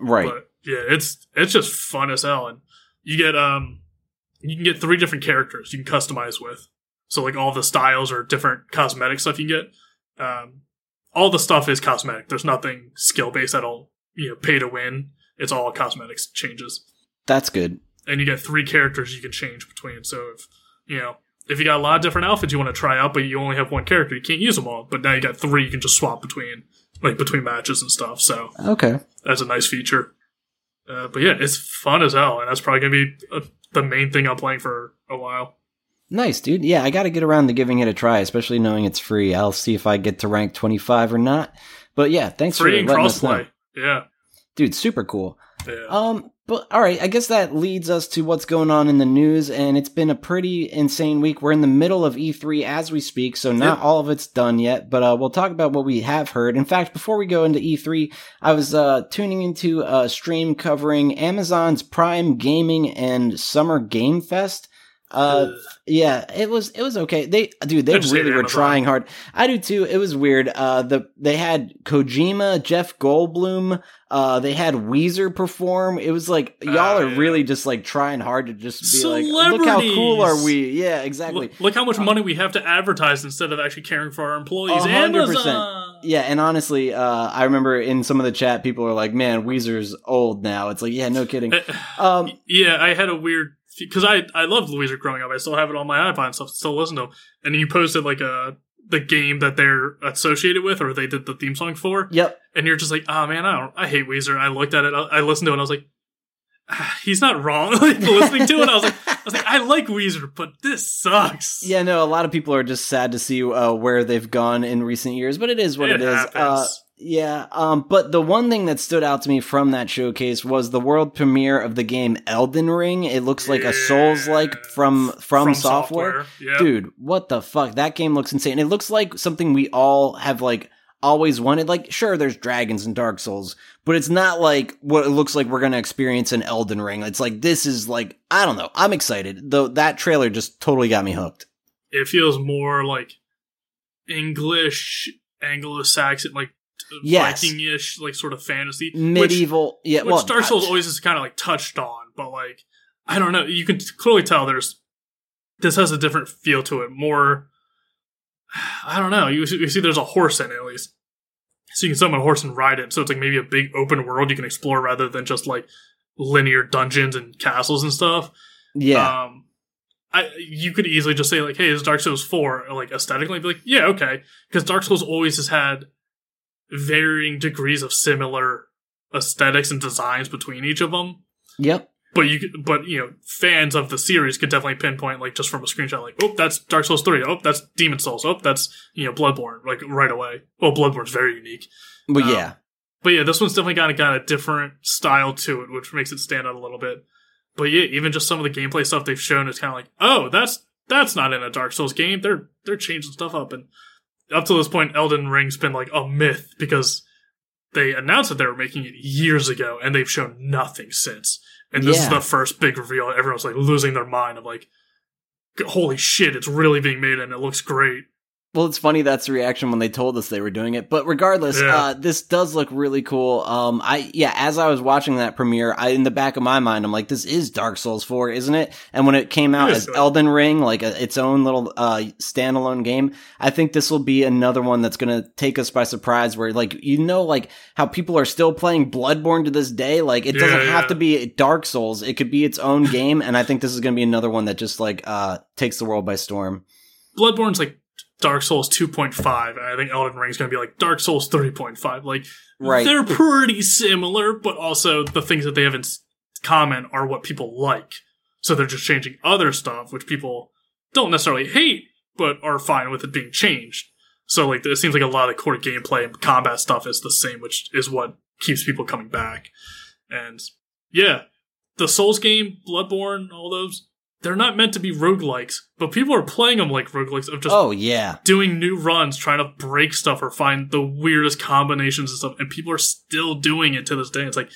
Right. but yeah it's it's just fun as hell. And you get um you can get three different characters you can customize with. So like all the styles or different cosmetic stuff you can get. Um all the stuff is cosmetic. There's nothing skill based at all. You know pay to win. It's all cosmetics changes. That's good. and you get three characters you can change between. So if you know if you got a lot of different outfits you want to try out but you only have one character you can't use them all. But now you got three you can just swap between like between matches and stuff so Okay. that's a nice feature. Uh, but yeah, it's fun as hell, and that's probably gonna be uh, the main thing I'm playing for a while. Nice, dude. Yeah, I got to get around to giving it a try, especially knowing it's free. I'll see if I get to rank 25 or not. But yeah, thanks Free for and letting us know. crossplay. Yeah, Dude, super cool. yeah. Um, but all right, I guess that leads us to what's going on in the news, and it's been a pretty insane week. We're in the middle of E3 as we speak, so not Yep. all of it's done yet, but uh, we'll talk about what we have heard. In fact, before we go into E3, I was uh, tuning into a stream covering Amazon's Prime Gaming and Summer Game Fest. Uh, yeah, it was it was okay. They dude, they I just hate really were Amazon. trying hard. I do too. It was weird. Uh, the they had Kojima, Jeff Goldblum. Uh, they had Weezer perform. It was like y'all Oh, are really just like trying hard to just be like, look how cool are we? Yeah, exactly. look, look how much money we have to advertise instead of actually caring for our employees. Hundred percent. Amazon. Yeah, and honestly, uh, I remember in some of the chat, people are like, "Man, Weezer's old now." It's like, yeah, no kidding. Uh, Um, yeah, I had a weird because I I loved Weezer growing up. I still have it on my iPod and stuff. Still listen to him. And you posted like a the game that they're associated with or they did the theme song for. yep. and you're just like, oh man, I don't, I hate Weezer. And I looked at it, I, I listened to it, and I was like, ah, he's not wrong. like listening to it, I was like, I was like, I like Weezer, but this sucks. Yeah, no, a lot of people are just sad to see uh, where they've gone in recent years, but it is what it it is. Uh, Yeah, um, but the one thing that stood out to me from that showcase was the world premiere of the game Elden Ring. It looks like a Souls like Yeah. from, from software. Yeah. Dude, what the fuck? That game looks insane. It looks like something we all have like always wanted. Like, sure, there's dragons and Dark Souls, but it's not like what it looks like we're gonna experience in Elden Ring. It's like this is like I don't know. I'm excited. Though that trailer just totally got me hooked. It feels more like English, Anglo-Saxon, like Yes. Viking-ish, like sort of fantasy. which- Medieval, yeah. which well, Dark Souls always is kind of like touched on, but like I don't know. You can clearly tell there's this has a different feel to it. More, I don't know. You see, you see there's a horse in it at least, so you can summon a horse and ride it. So it's like maybe a big open world you can explore rather than just like linear dungeons and castles and stuff. yeah. Um, I you could easily just say like, "Hey, is Dark Souls four like aesthetically?" Be like, "Yeah, okay," because Dark Souls always has had varying degrees of similar aesthetics and designs between each of them. yep. But you, but you know, fans of the series could definitely pinpoint like just from a screenshot, like, "Oh, that's Dark Souls three. Oh, that's Demon Souls. Oh, that's you know Bloodborne." Like right away. Well, Bloodborne's very unique. But Um, yeah. But yeah, this one's definitely got a, got a different style to it, which makes it stand out a little bit. But yeah, even just some of the gameplay stuff they've shown is kind of like, oh, that's that's not in a Dark Souls game. They're they're changing stuff up, and up to this point, Elden Ring's been like a myth because they announced that they were making it years ago, and they've shown nothing since. And this is the first big reveal. Everyone's like losing their mind of like, holy shit, it's really being made, and it looks great. Well, it's funny that's the reaction when they told us they were doing it. But regardless, Yeah. uh, this does look really cool. Um, I yeah, as I was watching that premiere, I in the back of my mind, I'm like, this is Dark Souls 4, isn't it? And when it came out It as is. Elden Ring, like a, its own little uh standalone game, I think this will be another one that's gonna take us by surprise. Where like you know, like how people are still playing Bloodborne to this day. Like it doesn't Yeah, have to be Dark Souls; it could be its own game. And I think this is gonna be another one that just like uh takes the world by storm. Bloodborne's like Dark Souls 2.5, and I think Elden Ring's going to be like Dark Souls 3.5. Like, Right. they're pretty similar, but also the things that they have in common are what people like. So they're just changing other stuff, which people don't necessarily hate, but are fine with it being changed. So, like, it seems like a lot of core gameplay and combat stuff is the same, which is what keeps people coming back. And yeah, the Souls game, Bloodborne, all those, they're not meant to be roguelikes, but people are playing them like roguelikes of just Oh yeah. doing new runs, trying to break stuff or find the weirdest combinations and stuff, and people are still doing it to this day. It's like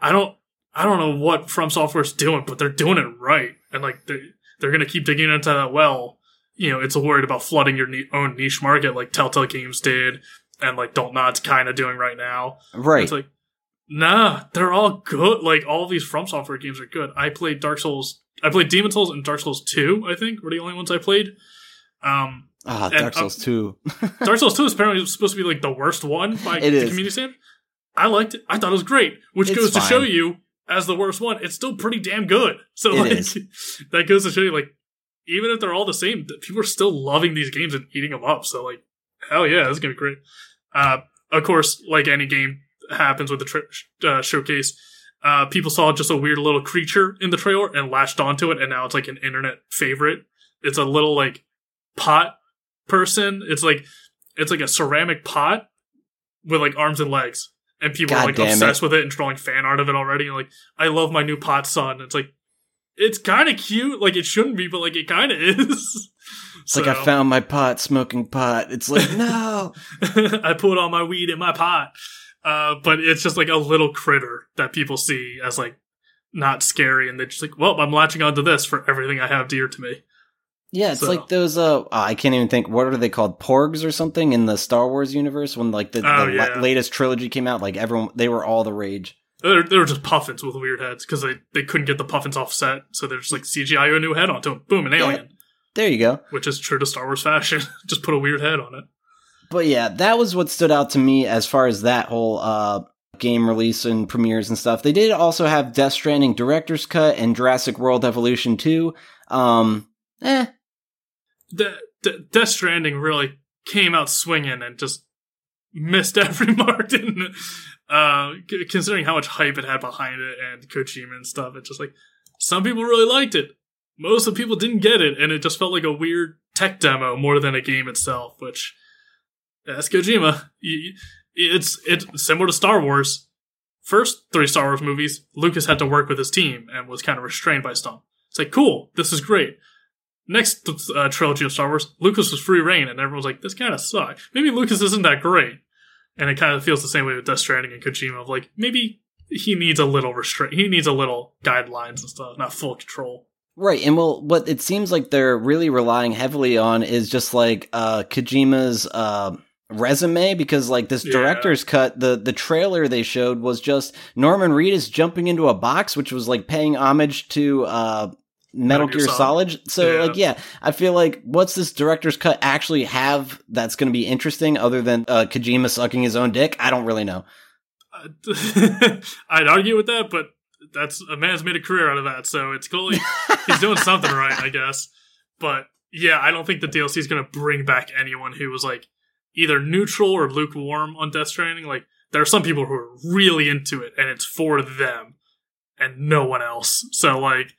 I don't I don't know what From Software's doing, but they're doing it right, and like they they're gonna keep digging into that well. You know, it's worried about flooding your ni- own niche market, like Telltale Games did, and like Don't Nod's kind of doing right now. Right. It's like, nah, they're all good. Like all these From Software games are good. I played Dark Souls. I played Demon Souls and Dark Souls Two. I think were the only ones I played. Um, Ah, Dark uh, Souls 2. Dark Souls 2 is apparently supposed to be like the worst one by the community standard. I liked it. I thought it was great, which It's goes to show you, as the worst one, it's still pretty damn good. So It like is. that goes to show you, like even if they're all the same, people are still loving these games and eating them up. So like, hell yeah, this is gonna be great. Uh, of course, like any game happens with the tra- uh, showcase, uh, people saw just a weird little creature in the trailer and latched onto it, and now it's like an internet favorite. It's a little like pot person. It's like it's like a ceramic pot with like arms and legs, and people God are like damn it. obsessed with it and drawing fan art of it already. And like, I love my new pot son. It's like it's kind of cute. Like it shouldn't be, but like it kind of is. It's like I found my pot, smoking pot. It's like, no. I put all my weed in my pot. Uh, but it's just like a little critter that people see as like not scary, and they're just like, well, I'm latching onto this for everything I have dear to me. Yeah, it's So- like those. Uh, oh, I can't even think. What are they called? Porgs or something in the Star Wars universe when like the, Oh, the yeah. la- latest trilogy came out. Like everyone, they were all the rage. They're, they were just puffins with weird heads because they, they couldn't get the puffins offset, so they're just like CGI a new head onto them. Boom, an alien, There you go. which is true to Star Wars fashion. just put a weird head on it. But yeah, that was what stood out to me as far as that whole uh game release and premieres and stuff. They did also have Death Stranding Director's Cut and Jurassic World Evolution 2. Um, eh, De- De- Death Stranding really came out swinging and just missed every mark. Didn't it? uh, considering how much hype it had behind it and Kojima and stuff, it's just like some people really liked it. Most of the people didn't get it, and it just felt like a weird tech demo more than a game itself. Which that's Kojima. It's it's similar to Star Wars. First three Star Wars movies, Lucas had to work with his team and was kind of restrained by stuff. It's like cool, this is great. Next uh, trilogy of Star Wars, Lucas was free reign, and everyone's like, this kind of sucks. Maybe Lucas isn't that great, and it kind of feels the same way with Death Stranding and Kojima. Of like, maybe he needs a little restraint. He needs a little guidelines and stuff, not full control. Right, and well, what it seems like they're really relying heavily on is just like uh, Kojima's uh, resume, because like this Yeah. director's cut, the the trailer they showed was just Norman Reedus jumping into a box, which was like paying homage to uh, Metal Metal Gear Gear Solid. So Yeah. like, yeah, I feel like what's this director's cut actually have that's going to be interesting, other than uh, Kojima sucking his own dick? I don't really know. Uh, I'd argue with that, but that's a man's made a career out of that, so it's cool. He's doing something right, I guess. But yeah, I don't think the DLC is going to bring back anyone who was like either neutral or lukewarm on Death Stranding. Like there are some people who are really into it, and it's for them and no one else. So like,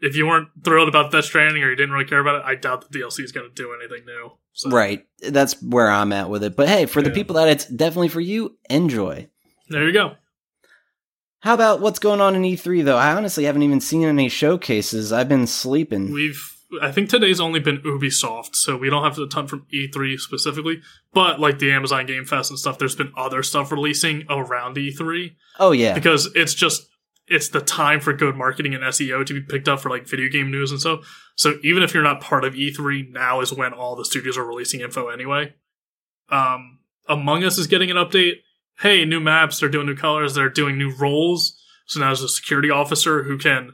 if you weren't thrilled about Death Stranding or you didn't really care about it, I doubt the DLC is going to do anything new. So, Right, that's where I'm at with it. But hey, for the Yeah. people that it's definitely for you, enjoy. there you go. How about what's going on in E3 though? I honestly haven't even seen any showcases. I've been sleeping. We've I think today's only been Ubisoft, so we don't have a ton from E3 specifically. But like the Amazon Game Fest and stuff, there's been other stuff releasing around E3 oh yeah. because it's just it's the time for good marketing and SEO to be picked up for like video game news and stuff. So even if you're not part of E3, now is when all the studios are releasing info anyway. Um, Among Us is getting an update. Hey, new maps, they're doing new colors, they're doing new roles. So now there's a security officer who can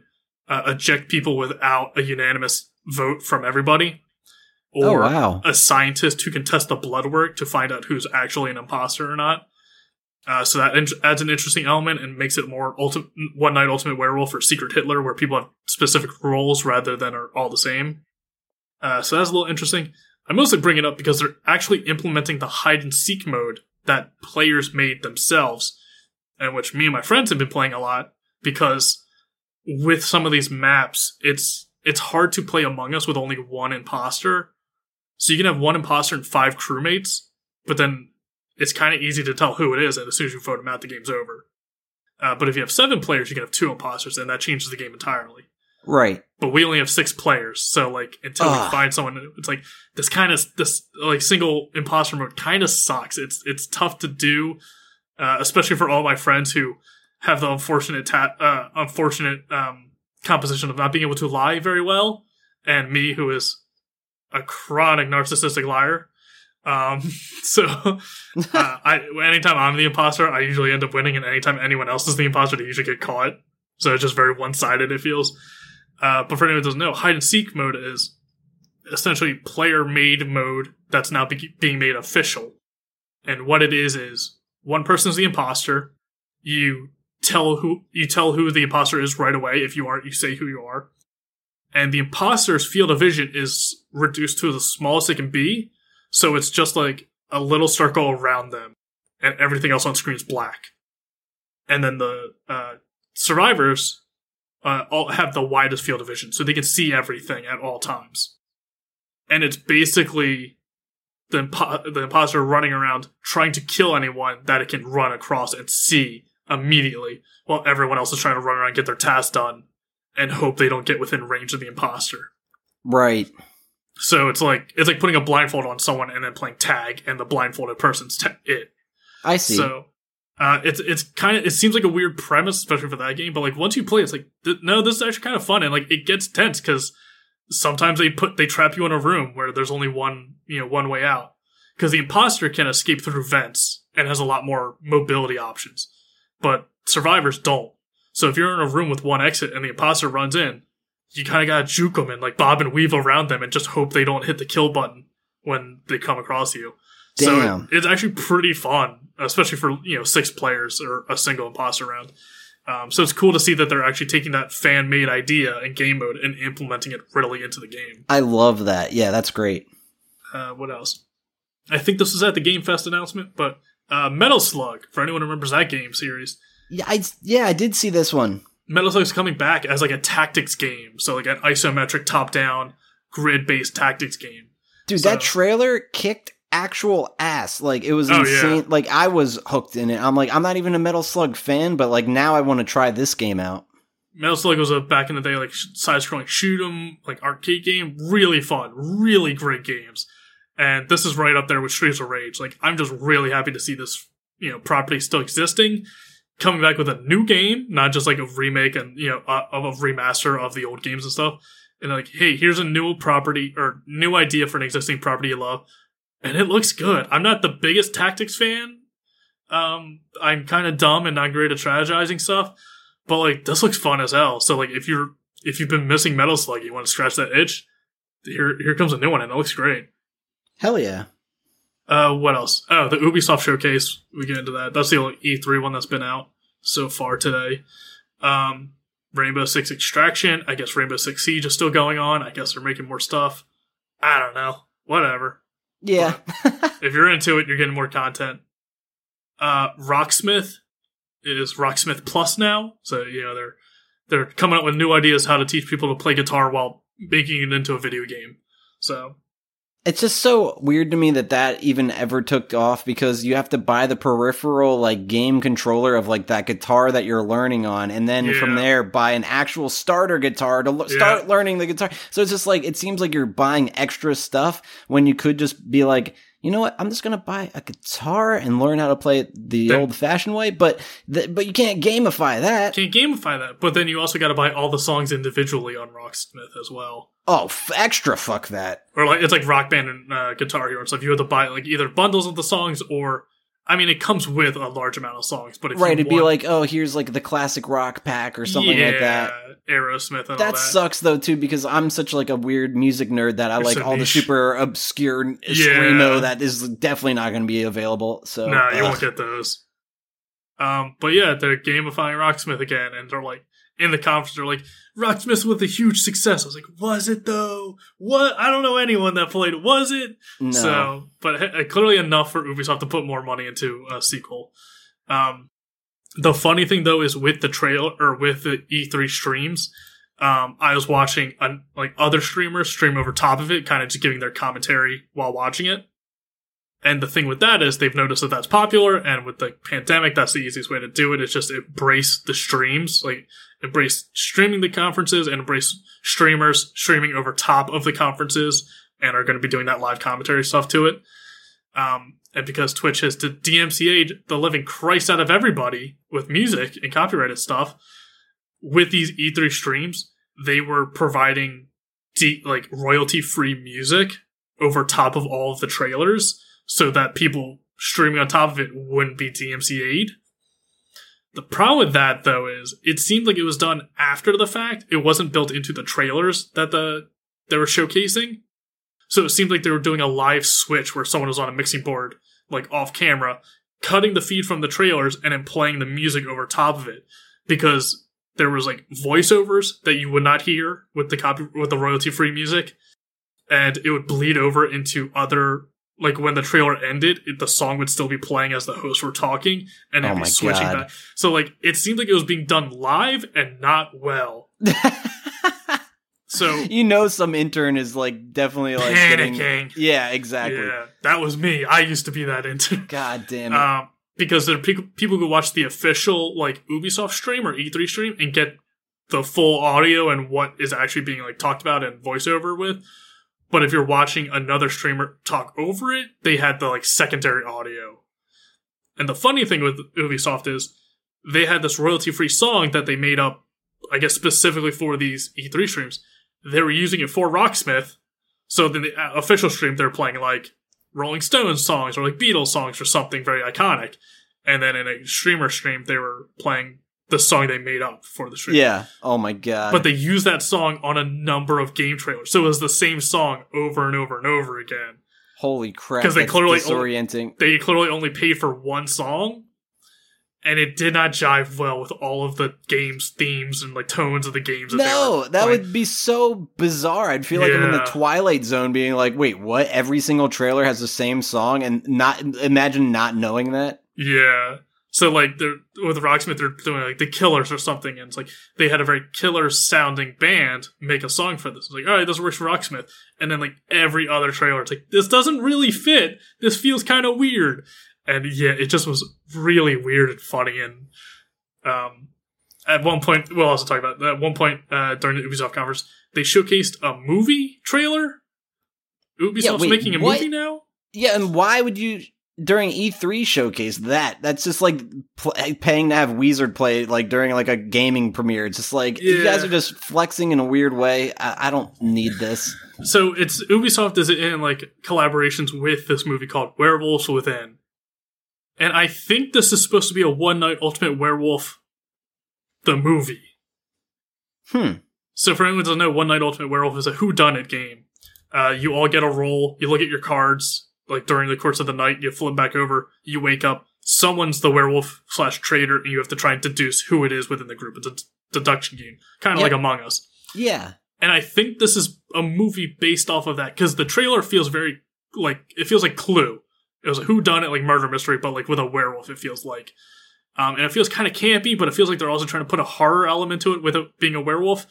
uh, eject people without a unanimous vote from everybody. oh Or wow. a scientist who can test the blood work to find out who's actually an imposter or not. Uh, so that in- adds an interesting element and makes it more ultimate one night ultimate werewolf or secret Hitler, where people have specific roles rather than are all the same. Uh, so that's a little interesting. I mostly bring it up because they're actually implementing the hide and seek mode that players made themselves, and which me and my friends have been playing a lot because with some of these maps, it's it's hard to play Among Us with only one imposter. So you can have one imposter and five crewmates, but then it's kind of easy to tell who it is, and as soon as you vote them out, the game's over. Uh, but if you have seven players, you can have two imposters, and that changes the game entirely. Right. But we only have six players, so like until Ugh. we find someone, it's like this kind of this like single imposter mode kind of sucks. It's it's tough to do, uh, especially for all my friends who have the unfortunate ta- uh, unfortunate um, composition of not being able to lie very well, and me who is a chronic narcissistic liar. Um, so uh, I anytime I'm the imposter, I usually end up winning, and anytime anyone else is the imposter, they usually get caught. So it's just very one sided. It feels. Uh, but for anyone who doesn't know, hide and seek mode is essentially player made mode that's now be- being made official. And what it is is one person is the imposter. You tell who you tell who the imposter is right away. If you aren't, you say who you are. And the imposter's field of vision is reduced to the smallest it can be. So it's just like a little circle around them, and everything else on screen is black. And then the uh, survivors uh, all have the widest field of vision, so they can see everything at all times. And it's basically the impo- the imposter running around trying to kill anyone that it can run across and see immediately, while everyone else is trying to run around and get their task done and hope they don't get within range of the imposter. Right. So it's like it's like putting a blindfold on someone and then playing tag, and the blindfolded person's ta- it. I see. So uh, it's it's kind of it seems like a weird premise, especially for that game. But like once you play, it's like th- no, this is actually kind of fun, and like it gets tense because sometimes they put they trap you in a room where there's only one you know one way out because the imposter can escape through vents and has a lot more mobility options, but survivors don't. So if you're in a room with one exit and the imposter runs in, you kind of gotta juke them and like bob and weave around them and just hope they don't hit the kill button when they come across you. Damn. So it's actually pretty fun, especially for you know six players or a single imposter round. Um, so it's cool to see that they're actually taking that fan made idea and game mode and implementing it readily into the game. I love that. Yeah, that's great. Uh, what else? I think this was at the Game Fest announcement, but uh, Metal Slug for anyone who remembers that game series. Yeah, I yeah, I did see this one. Metal Slug's coming back as like a tactics game, so like an isometric top down grid based tactics game. Dude, So- that trailer kicked actual ass. Like it was Oh, insane. yeah. Like I was hooked in it. I'm like, I'm not even a Metal Slug fan, but like now I want to try this game out. Metal Slug was a back in the day like side scrolling shoot 'em like arcade game, really fun, really great games. And this is right up there with Streets of Rage. Like I'm just really happy to see this, you know, property still existing, coming back with a new game, not just like a remake and you know of a remaster of the old games and stuff. And like, hey, here's a new property or new idea for an existing property you love, and it looks good. I'm not the biggest tactics fan. Um, I'm kind of dumb and not great at strategizing stuff but like this looks fun as hell. So like if you're if you've been missing Metal Slug, you want to scratch that itch. Here here comes a new one, and it looks great. Hell yeah. Uh, what else? Oh, the Ubisoft showcase. We get into that. That's the only E3 one that's been out so far today. Um, Rainbow Six Extraction. I guess Rainbow Six Siege is still going on. I guess they're making more stuff. I don't know. Whatever. Yeah. If you're into it, you're getting more content. Uh, Rocksmith is Rocksmith Plus now, so you know they're they're coming up with new ideas how to teach people to play guitar while making it into a video game. So It's just so weird to me that that even ever took off because you have to buy the peripheral like game controller of like that guitar that you're learning on and then from there buy an actual starter guitar to l- start learning the guitar. So it's just like it seems like you're buying extra stuff when you could just be like, you know what? I'm just going to buy a guitar and learn how to play it the Then- old fashioned way, but th- but you can't gamify that. can't gamify that, but then you also got to buy all the songs individually on Rocksmith as well. Oh, f- extra fuck that. Or like it's like Rock Band and uh, Guitar Hero and stuff. You have to buy like either bundles of the songs or I mean it comes with a large amount of songs. But if Right, it'd be like, "Oh, here's like the classic rock pack or something like that." Aerosmith and all that that. sucks though too because I'm such like a weird music nerd that I You're like so all the super obscure Yeah. screamo that is definitely not going to be available. So No, you won't get those. Um, but yeah, they're gamifying Rocksmith again, and they're like in the conference, they're like Rocksmith with a huge success. I was like, was it though? What? I don't know anyone that played. Was it? no. So, but uh, clearly enough for Ubisoft to put more money into a sequel. Um, the funny thing though is with the trail or with the E3 streams, um, I was watching un- like other streamers stream over top of it, kind of just giving their commentary while watching it. And the thing with that is they've noticed that that's popular, and with the pandemic, that's the easiest way to do it. Is just embrace the streams, like embrace streaming the conferences and embrace streamers streaming over top of the conferences and are going to be doing that live commentary stuff to it. Um, and because Twitch has DMCA'd the living Christ out of everybody with music and copyrighted stuff, with these E3 streams, they were providing de- like royalty free music over top of all of the trailers so that people streaming on top of it wouldn't be DMCA'd. The problem with that though is it seemed like it was done after the fact. It wasn't built into the trailers that the they were showcasing. So it seemed like they were doing a live switch where someone was on a mixing board, like off camera, cutting the feed from the trailers and then playing the music over top of it. Because there was like voiceovers that you would not hear with the copy with the royalty free music. And it would bleed over into other like when the trailer ended, it, the song would still be playing as the hosts were talking, and it'd Oh be switching God. back. So like it seemed like it was being done live and not well. So you know, some intern is like definitely like getting- panicking. Yeah, exactly. Yeah, that was me. I used to be that intern. God damn it. Um, because there are people people who watch the official like Ubisoft stream or E3 stream and get the full audio and what is actually being like talked about and voiceover with. But if you're watching another streamer talk over it, they had the like secondary audio. And the funny thing with Ubisoft is they had this royalty free song that they made up, I guess specifically for these E3 streams. They were using it for Rocksmith. So then the uh, official stream they're playing like Rolling Stones songs or like Beatles songs or something very iconic. And then in a streamer stream, they were playing the song they made up for the stream. yeah. Oh my god. But they used that song on a number of game trailers. So it was the same song over and over and over again. Holy crap. 'Cause they clearly- disorienting. They clearly only paid for one song. And it did not jive well with all of the game's themes and like tones of the games. That No, that would be so bizarre. I'd feel like I'm in the Twilight Zone being like, wait, what? Every single trailer has the same song and not imagine not knowing that? Yeah. So like they're with Rocksmith, they're doing like the Killers or something, and it's like they had a very killer sounding band make a song for this. It's like, all right, this works for Rocksmith, and then like every other trailer, it's like this doesn't really fit. This feels kind of weird, and yeah, it just was really weird and funny. And um, at one point, we'll also talk about that. At one point uh, during the Ubisoft conference, they showcased a movie trailer. Ubisoft's wait, making a what? movie now. Yeah, and why would you during E3 showcase that? That's just like pl- paying to have Weezer play like during like a gaming premiere. It's just like you guys are just flexing in a weird way. I, I don't need this. So it's Ubisoft is in like collaborations with this movie called Werewolves Within. And I think this is supposed to be a one night ultimate werewolf the movie. Hmm. So for anyone who doesn't know, One Night Ultimate Werewolf is a whodunit game. Uh, you all get a role, you look at your cards, like during the course of the night, you flip back over, you wake up, someone's the werewolf slash traitor, and you have to try and deduce who it is within the group. It's a d- deduction game. Kind of Yep. like Among Us. Yeah. And I think this is a movie based off of that because the trailer feels very like it feels like Clue. It was a who done it like murder mystery, but like with a werewolf. It feels like, um, and it feels kind of campy, but it feels like they're also trying to put a horror element to it with it being a werewolf.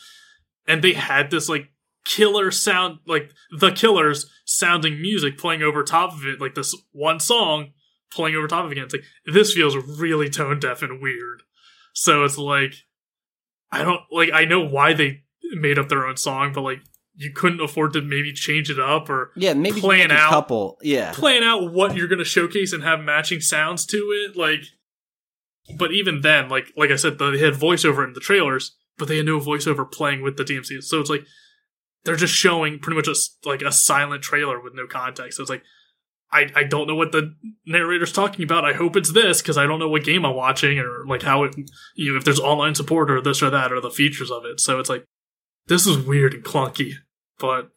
And they had this like killer sound, like the Killers sounding music playing over top of it, like this one song playing over top of it again. It's like this feels really tone deaf and weird. So it's like I don't like I know why they made up their own song, but like you couldn't afford to maybe change it up or Yeah, maybe Plan out. couple. Yeah. plan out what you're gonna showcase and have matching sounds to it. Like, but even then, like like I said, they had voiceover in the trailers, but they had no voiceover playing with the DMC. So it's like they're just showing pretty much a like a silent trailer with no context. So it's like. I, I don't know what the narrator's talking about. I hope it's this because I don't know what game I'm watching or like how it, you know, if there's online support or this or that or the features of it. So it's like, this is weird and clunky, but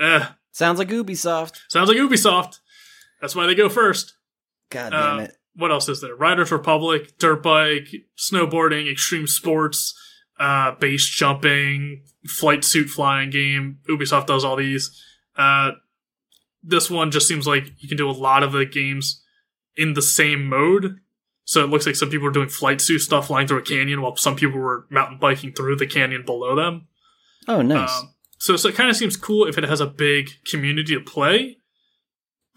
eh, Sounds like Ubisoft. sounds like Ubisoft. That's why they go first. God damn Uh, it. What else is there? Riders Republic, dirt bike, snowboarding, extreme sports, uh, base jumping, flight suit flying game. Ubisoft does all these. Uh, this one just seems like you can do a lot of the games in the same mode. So it looks like some people are doing flight suit stuff flying through a canyon while some people were mountain biking through the canyon below them. Oh, nice. Um, so, so it kind of seems cool if it has a big community to play,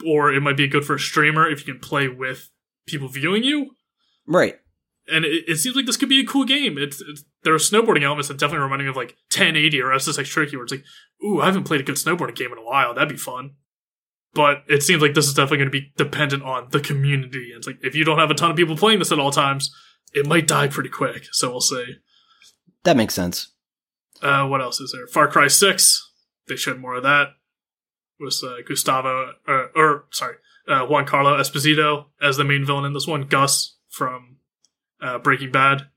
or it might be good for a streamer if you can play with people viewing you. right. And it, it seems like this could be a cool game. It's, it's there are snowboarding elements that definitely remind me of like 1080 or SSX Tricky, where it's like, ooh, I haven't played a good snowboarding game in a while. That'd be fun. But it seems like this is definitely going to be dependent on the community. It's like if you don't have a ton of people playing this at all times, it might die pretty quick. So we'll see. That makes sense. Uh, what else is there? Far Cry Six. They showed more of that. With uh, Gustavo, uh, or sorry, uh, Giancarlo Esposito as the main villain in this one. Gus from uh, Breaking Bad.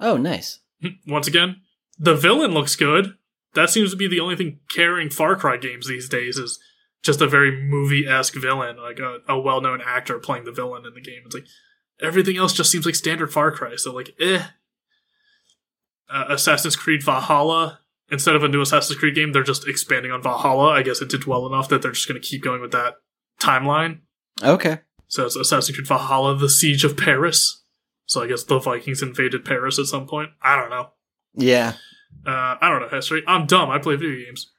Oh, nice. Once again, the villain looks good. That seems to be the only thing carrying Far Cry games these days is just a very movie esque villain, like a, a well known actor playing the villain in the game. It's like everything else just seems like standard Far Cry. So like, eh. Uh, Assassin's Creed Valhalla. Instead of a new Assassin's Creed game, they're just expanding on Valhalla. I guess it did well enough that they're just going to keep going with that timeline. Okay. So it's Assassin's Creed Valhalla: The Siege of Paris. So I guess the Vikings invaded Paris at some point. I don't know. Yeah. Uh, I don't know history. I'm dumb. I play video games.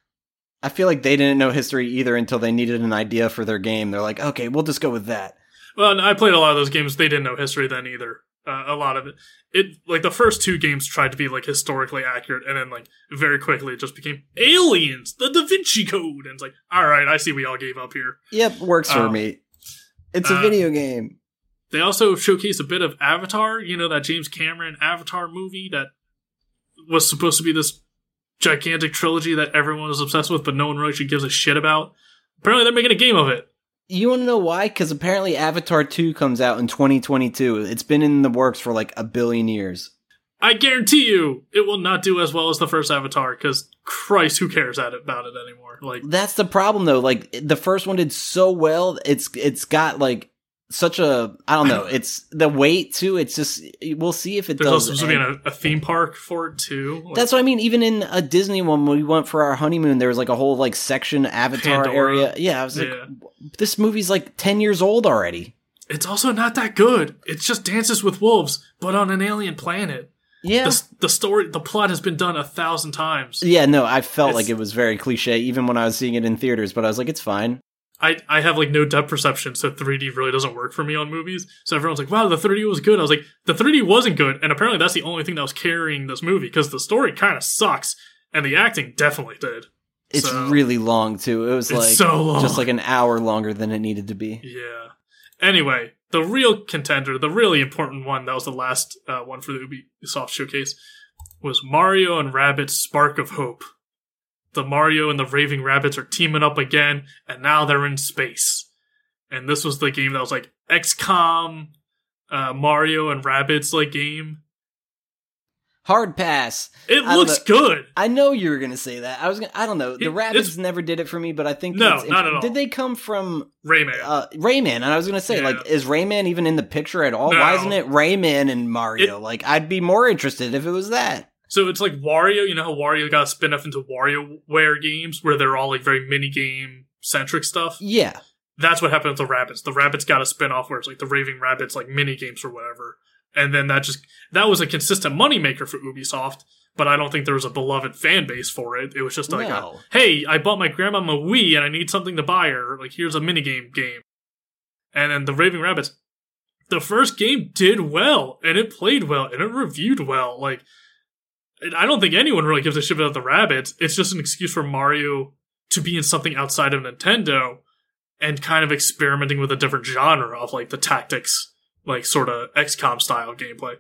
I feel like they didn't know history either until they needed an idea for their game. They're like, okay, we'll just go with that. Well, I played a lot of those games. They didn't know history then either. Uh, a lot of it, it like the first two games tried to be like historically accurate, and then like very quickly it just became aliens, the Da Vinci Code, and it's like, all right, I see we all gave up here. Yep, works for Um, me. It's a uh, video game. They also showcased a bit of Avatar. You know that James Cameron Avatar movie that was supposed to be this gigantic trilogy that everyone was obsessed with, but no one really actually gives a shit about. Apparently, they're making a game of it. You want to know why? Because apparently Avatar 2 comes out in 2022. It's been in the works for like a billion years. I guarantee you, it will not do as well as the first Avatar. Because Christ, who cares about it anymore? Like, That's the problem though. Like the first one did so well. It's it's got like such a I don't know. It's the weight too. It's just we'll see if it there's does. also supposed to be a, a theme park for it too. Like, That's what I mean. Even in a Disney one, when we went for our honeymoon, there was like a whole like section Avatar Pandora. area. Yeah, I was like, Yeah. this movie's like ten years old already. it's also not that good. It's just Dances with Wolves, but on an alien planet. Yeah. The, the story, the plot has been done a thousand times. Yeah, no, I felt It's- like it was very cliche even when I was seeing it in theaters, but I was like, it's fine. I, I have like no depth perception, so 3D really doesn't work for me on movies. So everyone's like, wow, the 3D was good. I was like, the 3D wasn't good. And apparently that's the only thing that was carrying this movie because the story kind of sucks and the acting definitely did. It's So- really long too. It was like so long. just like an hour longer than it needed to be. Yeah. Anyway, the real contender, the really important one, that was the last uh, one for the Ubisoft showcase, was Mario and Rabbids Spark of Hope. The Mario and the Raving Rabbids are teaming up again, and now they're in space. And this was the game that was like XCOM, uh, Mario and Rabbids like game. Hard pass. It I looks good. I know you were gonna say that. I was gonna. I don't know. The It- rabbits never did it for me, but I think No, not at all. Did they come from Rayman. uh, Rayman? And I was gonna say, Yeah. like, is Rayman even in the picture at all? No. Why isn't it Rayman and Mario? like, I'd be more interested if it was that. So it's like Wario. You know how Wario got spin off into WarioWare games where they're all like very mini game centric stuff. Yeah, That's what happened with the rabbits. The rabbits got a spin off where it's like the Raving Rabbids like mini games or whatever. And then that just that was a consistent moneymaker for Ubisoft, but I don't think there was a beloved fan base for it. It was just like, a, hey, I bought my grandma a Wii and I need something to buy her. Like here's a minigame game. And then the Raving Rabbids, the first game did well and it played well and it reviewed well. Like I don't think anyone really gives a shit about the rabbits. It's just an excuse for Mario to be in something outside of Nintendo and kind of experimenting with a different genre of like the tactics, like sort of XCOM style gameplay.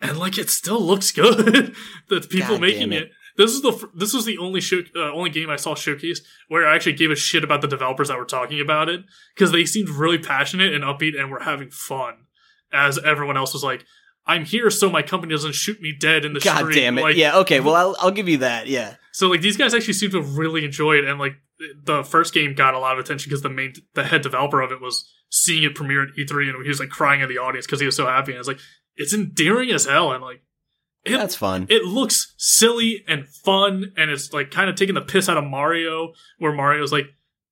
And like it still looks good. the people God making it. it. This is the this was the only show uh, only game I saw showcased where I actually gave a shit about the developers that were talking about it because they seemed really passionate and upbeat and were having fun. As everyone else was like, "I'm here so my company doesn't shoot me dead in the God street." damn it. Like, yeah, okay. Well, I'll, I'll give you that. Yeah. so like these guys actually seem to really enjoy it, and like the first game got a lot of attention because the main the head developer of it was seeing it premiere at E3, and he was like crying in the audience because he was so happy. And it's like it's endearing as hell, and like it, That's fun. it looks silly and fun, and it's like kind of taking the piss out of Mario, where Mario's like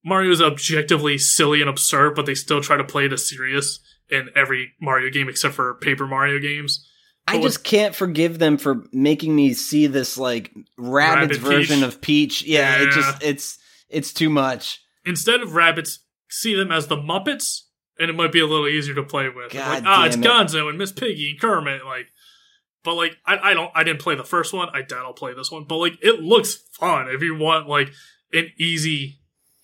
Mario's objectively silly and absurd, but they still try to play it as serious in every Mario game except for Paper Mario games. I But just can't forgive them for making me see this like rabbit's Rabbit version Peach. of Peach. Yeah, it just it's it's too much. instead of rabbits, see them as the Muppets, and it might be a little easier to play with. God like, ah, it's it. Gonzo and Miss Piggy and Kermit, like. But like, I, I don't, I didn't play the first one. I doubt I'll play this one. But like, it looks fun if you want like an easy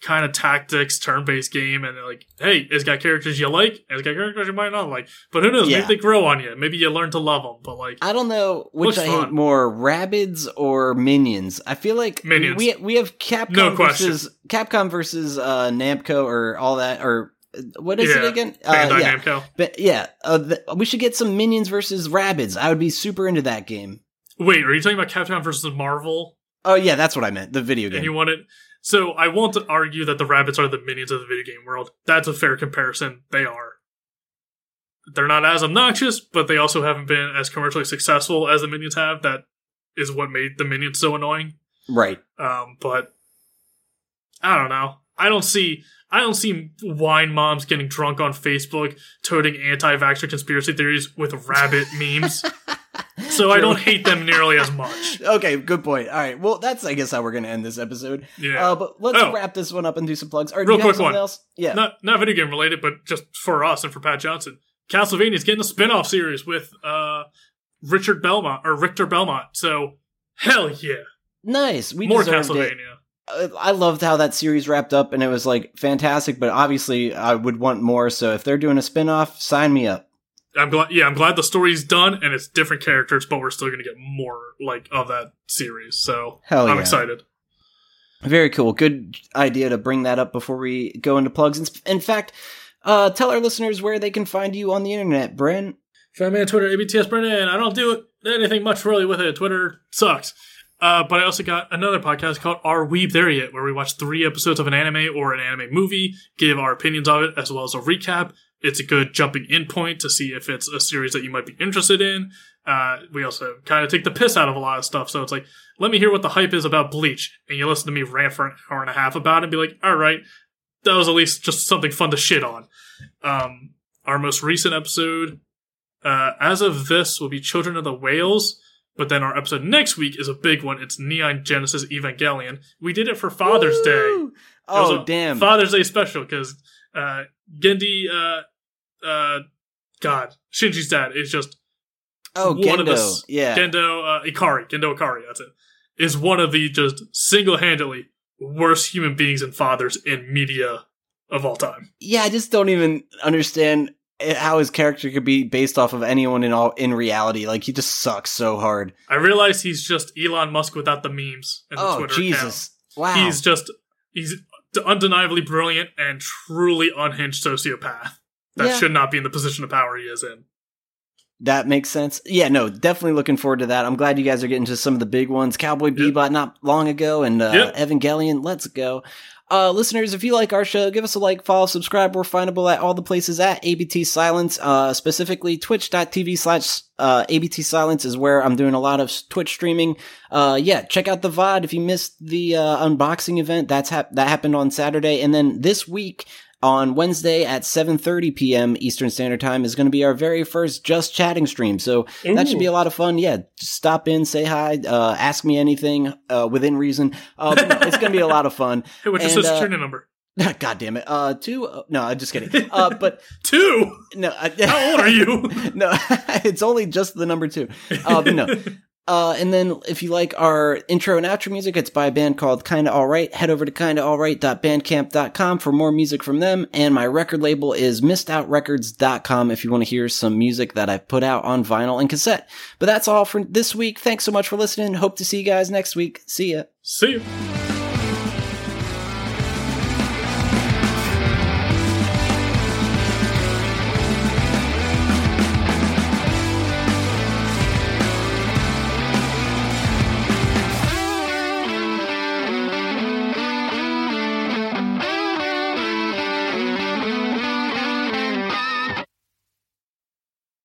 kind of tactics turn-based game, and like, hey, it's got characters you like, and it's got characters you might not like. But who knows? Yeah. Maybe they grow on you. Maybe you learn to love them. But like, I don't know which I fun. hate more, Rabbids or Minions. I feel like Minions. we we have Capcom No versus Capcom versus uh, Namco or all that or uh, what is it again? Uh, Bandai yeah, Namco. but yeah, uh, the, we should get some Minions versus Rabbids. I would be super into that game. Wait, are you talking about Capcom versus Marvel? Oh yeah, that's what I meant. The video game. and you want it. So I won't argue that the rabbits are the minions of the video game world. That's a fair comparison. They are. They're not as obnoxious, but they also haven't been as commercially successful as the minions have. That is what made the minions so annoying. right. Um, but I don't know. I don't see. I don't see wine moms getting drunk on Facebook, toting anti-vaxxer conspiracy theories with rabbit memes. So I don't hate them nearly as much. Okay, good point. All right. Well, that's I guess how we're gonna end this episode. Yeah. Uh, but let's Oh. wrap this one up and do some plugs. Or do Real quick one. else? Yeah. not not video game related, but just for us and for Pat Johnson. Castlevania's getting a spin-off series with uh Richard Belmont or Richter Belmont. So hell yeah. nice. We More deserved it. Castlevania. Uh, I loved how that series wrapped up, and it was like fantastic. But obviously, I would want more. So if they're doing a spin-off, sign me up. I'm glad yeah, I'm glad the story's done and it's different characters, but we're still gonna get more like of that series. So Hell I'm yeah. excited. Very cool. Good idea to bring that up before we go into plugs. In- In fact, uh, tell our listeners where they can find you on the internet, Brent. Find me on Twitter, ABTS Brennan. I don't do anything much really with it. Twitter sucks. Uh, but I also got another podcast called Are We There Yet, where we watch three episodes of an anime or an anime movie, give our opinions of it, as well as a recap. It's a good jumping in point to see if it's a series that you might be interested in. Uh, we also kind of take the piss out of a lot of stuff. So it's like, let me hear what the hype is about Bleach. And you listen to me rant for an hour and a half about it and be like, all right, that was at least just something fun to shit on. Um, Our most recent episode, uh, as of this, will be Children of the Whales. But then our episode next week is a big one. It's Neon Genesis Evangelion. We did it for Father's Day. Woo! Was Oh damn! Father's Day special because uh, Gendy, uh, uh, God, Shinji's dad is just oh one of the Gendo, yeah. Gendo uh, Ikari. Gendo Ikari, that's it. Is one of the just single handedly worst human beings and fathers in media of all time. yeah, I just don't even understand how his character could be based off of anyone in all in reality. Like he just sucks so hard. I realize he's just Elon Musk without the memes and the Oh Twitter Jesus! Wow. account. He's just he's undeniably brilliant and truly unhinged sociopath that Yeah. should not be in the position of power he is in. That makes sense. Yeah, no, definitely looking forward to that. I'm glad you guys are getting to some of the big ones. Cowboy Bebop not long ago and uh, Yep. Evangelion, let's go. Uh, listeners, if you like our show, give us a like, follow, subscribe. We're findable at all the places at ABT Silence, uh, specifically twitch.tv slash uh, ABT Silence is where I'm doing a lot of Twitch streaming. Uh, yeah, check out the VOD if you missed the uh, unboxing event. That's hap- that happened on Saturday. And then this week, on Wednesday at 7:30 p.m. Eastern Standard Time is going to be our very first just chatting stream. So that should be a lot of fun. Yeah, stop in, say hi, uh, ask me anything uh, within reason. Uh, no, it's going to be a lot of fun. Hey, what's your social security number? God damn it. Uh, two. Uh, no, I'm just kidding. Uh, but Two. no. I, How old are you? no, it's only just the number two. Uh, but no. Uh, and then if you like our intro and outro music, it's by a band called Kinda Alright. Head over to kindaalright.bandcamp.com for more music from them. And my record label is missedoutrecords.com if you want to hear some music that I've put out on vinyl and cassette. But that's all for this week. Thanks so much for listening. Hope to see you guys next week. See ya. See you.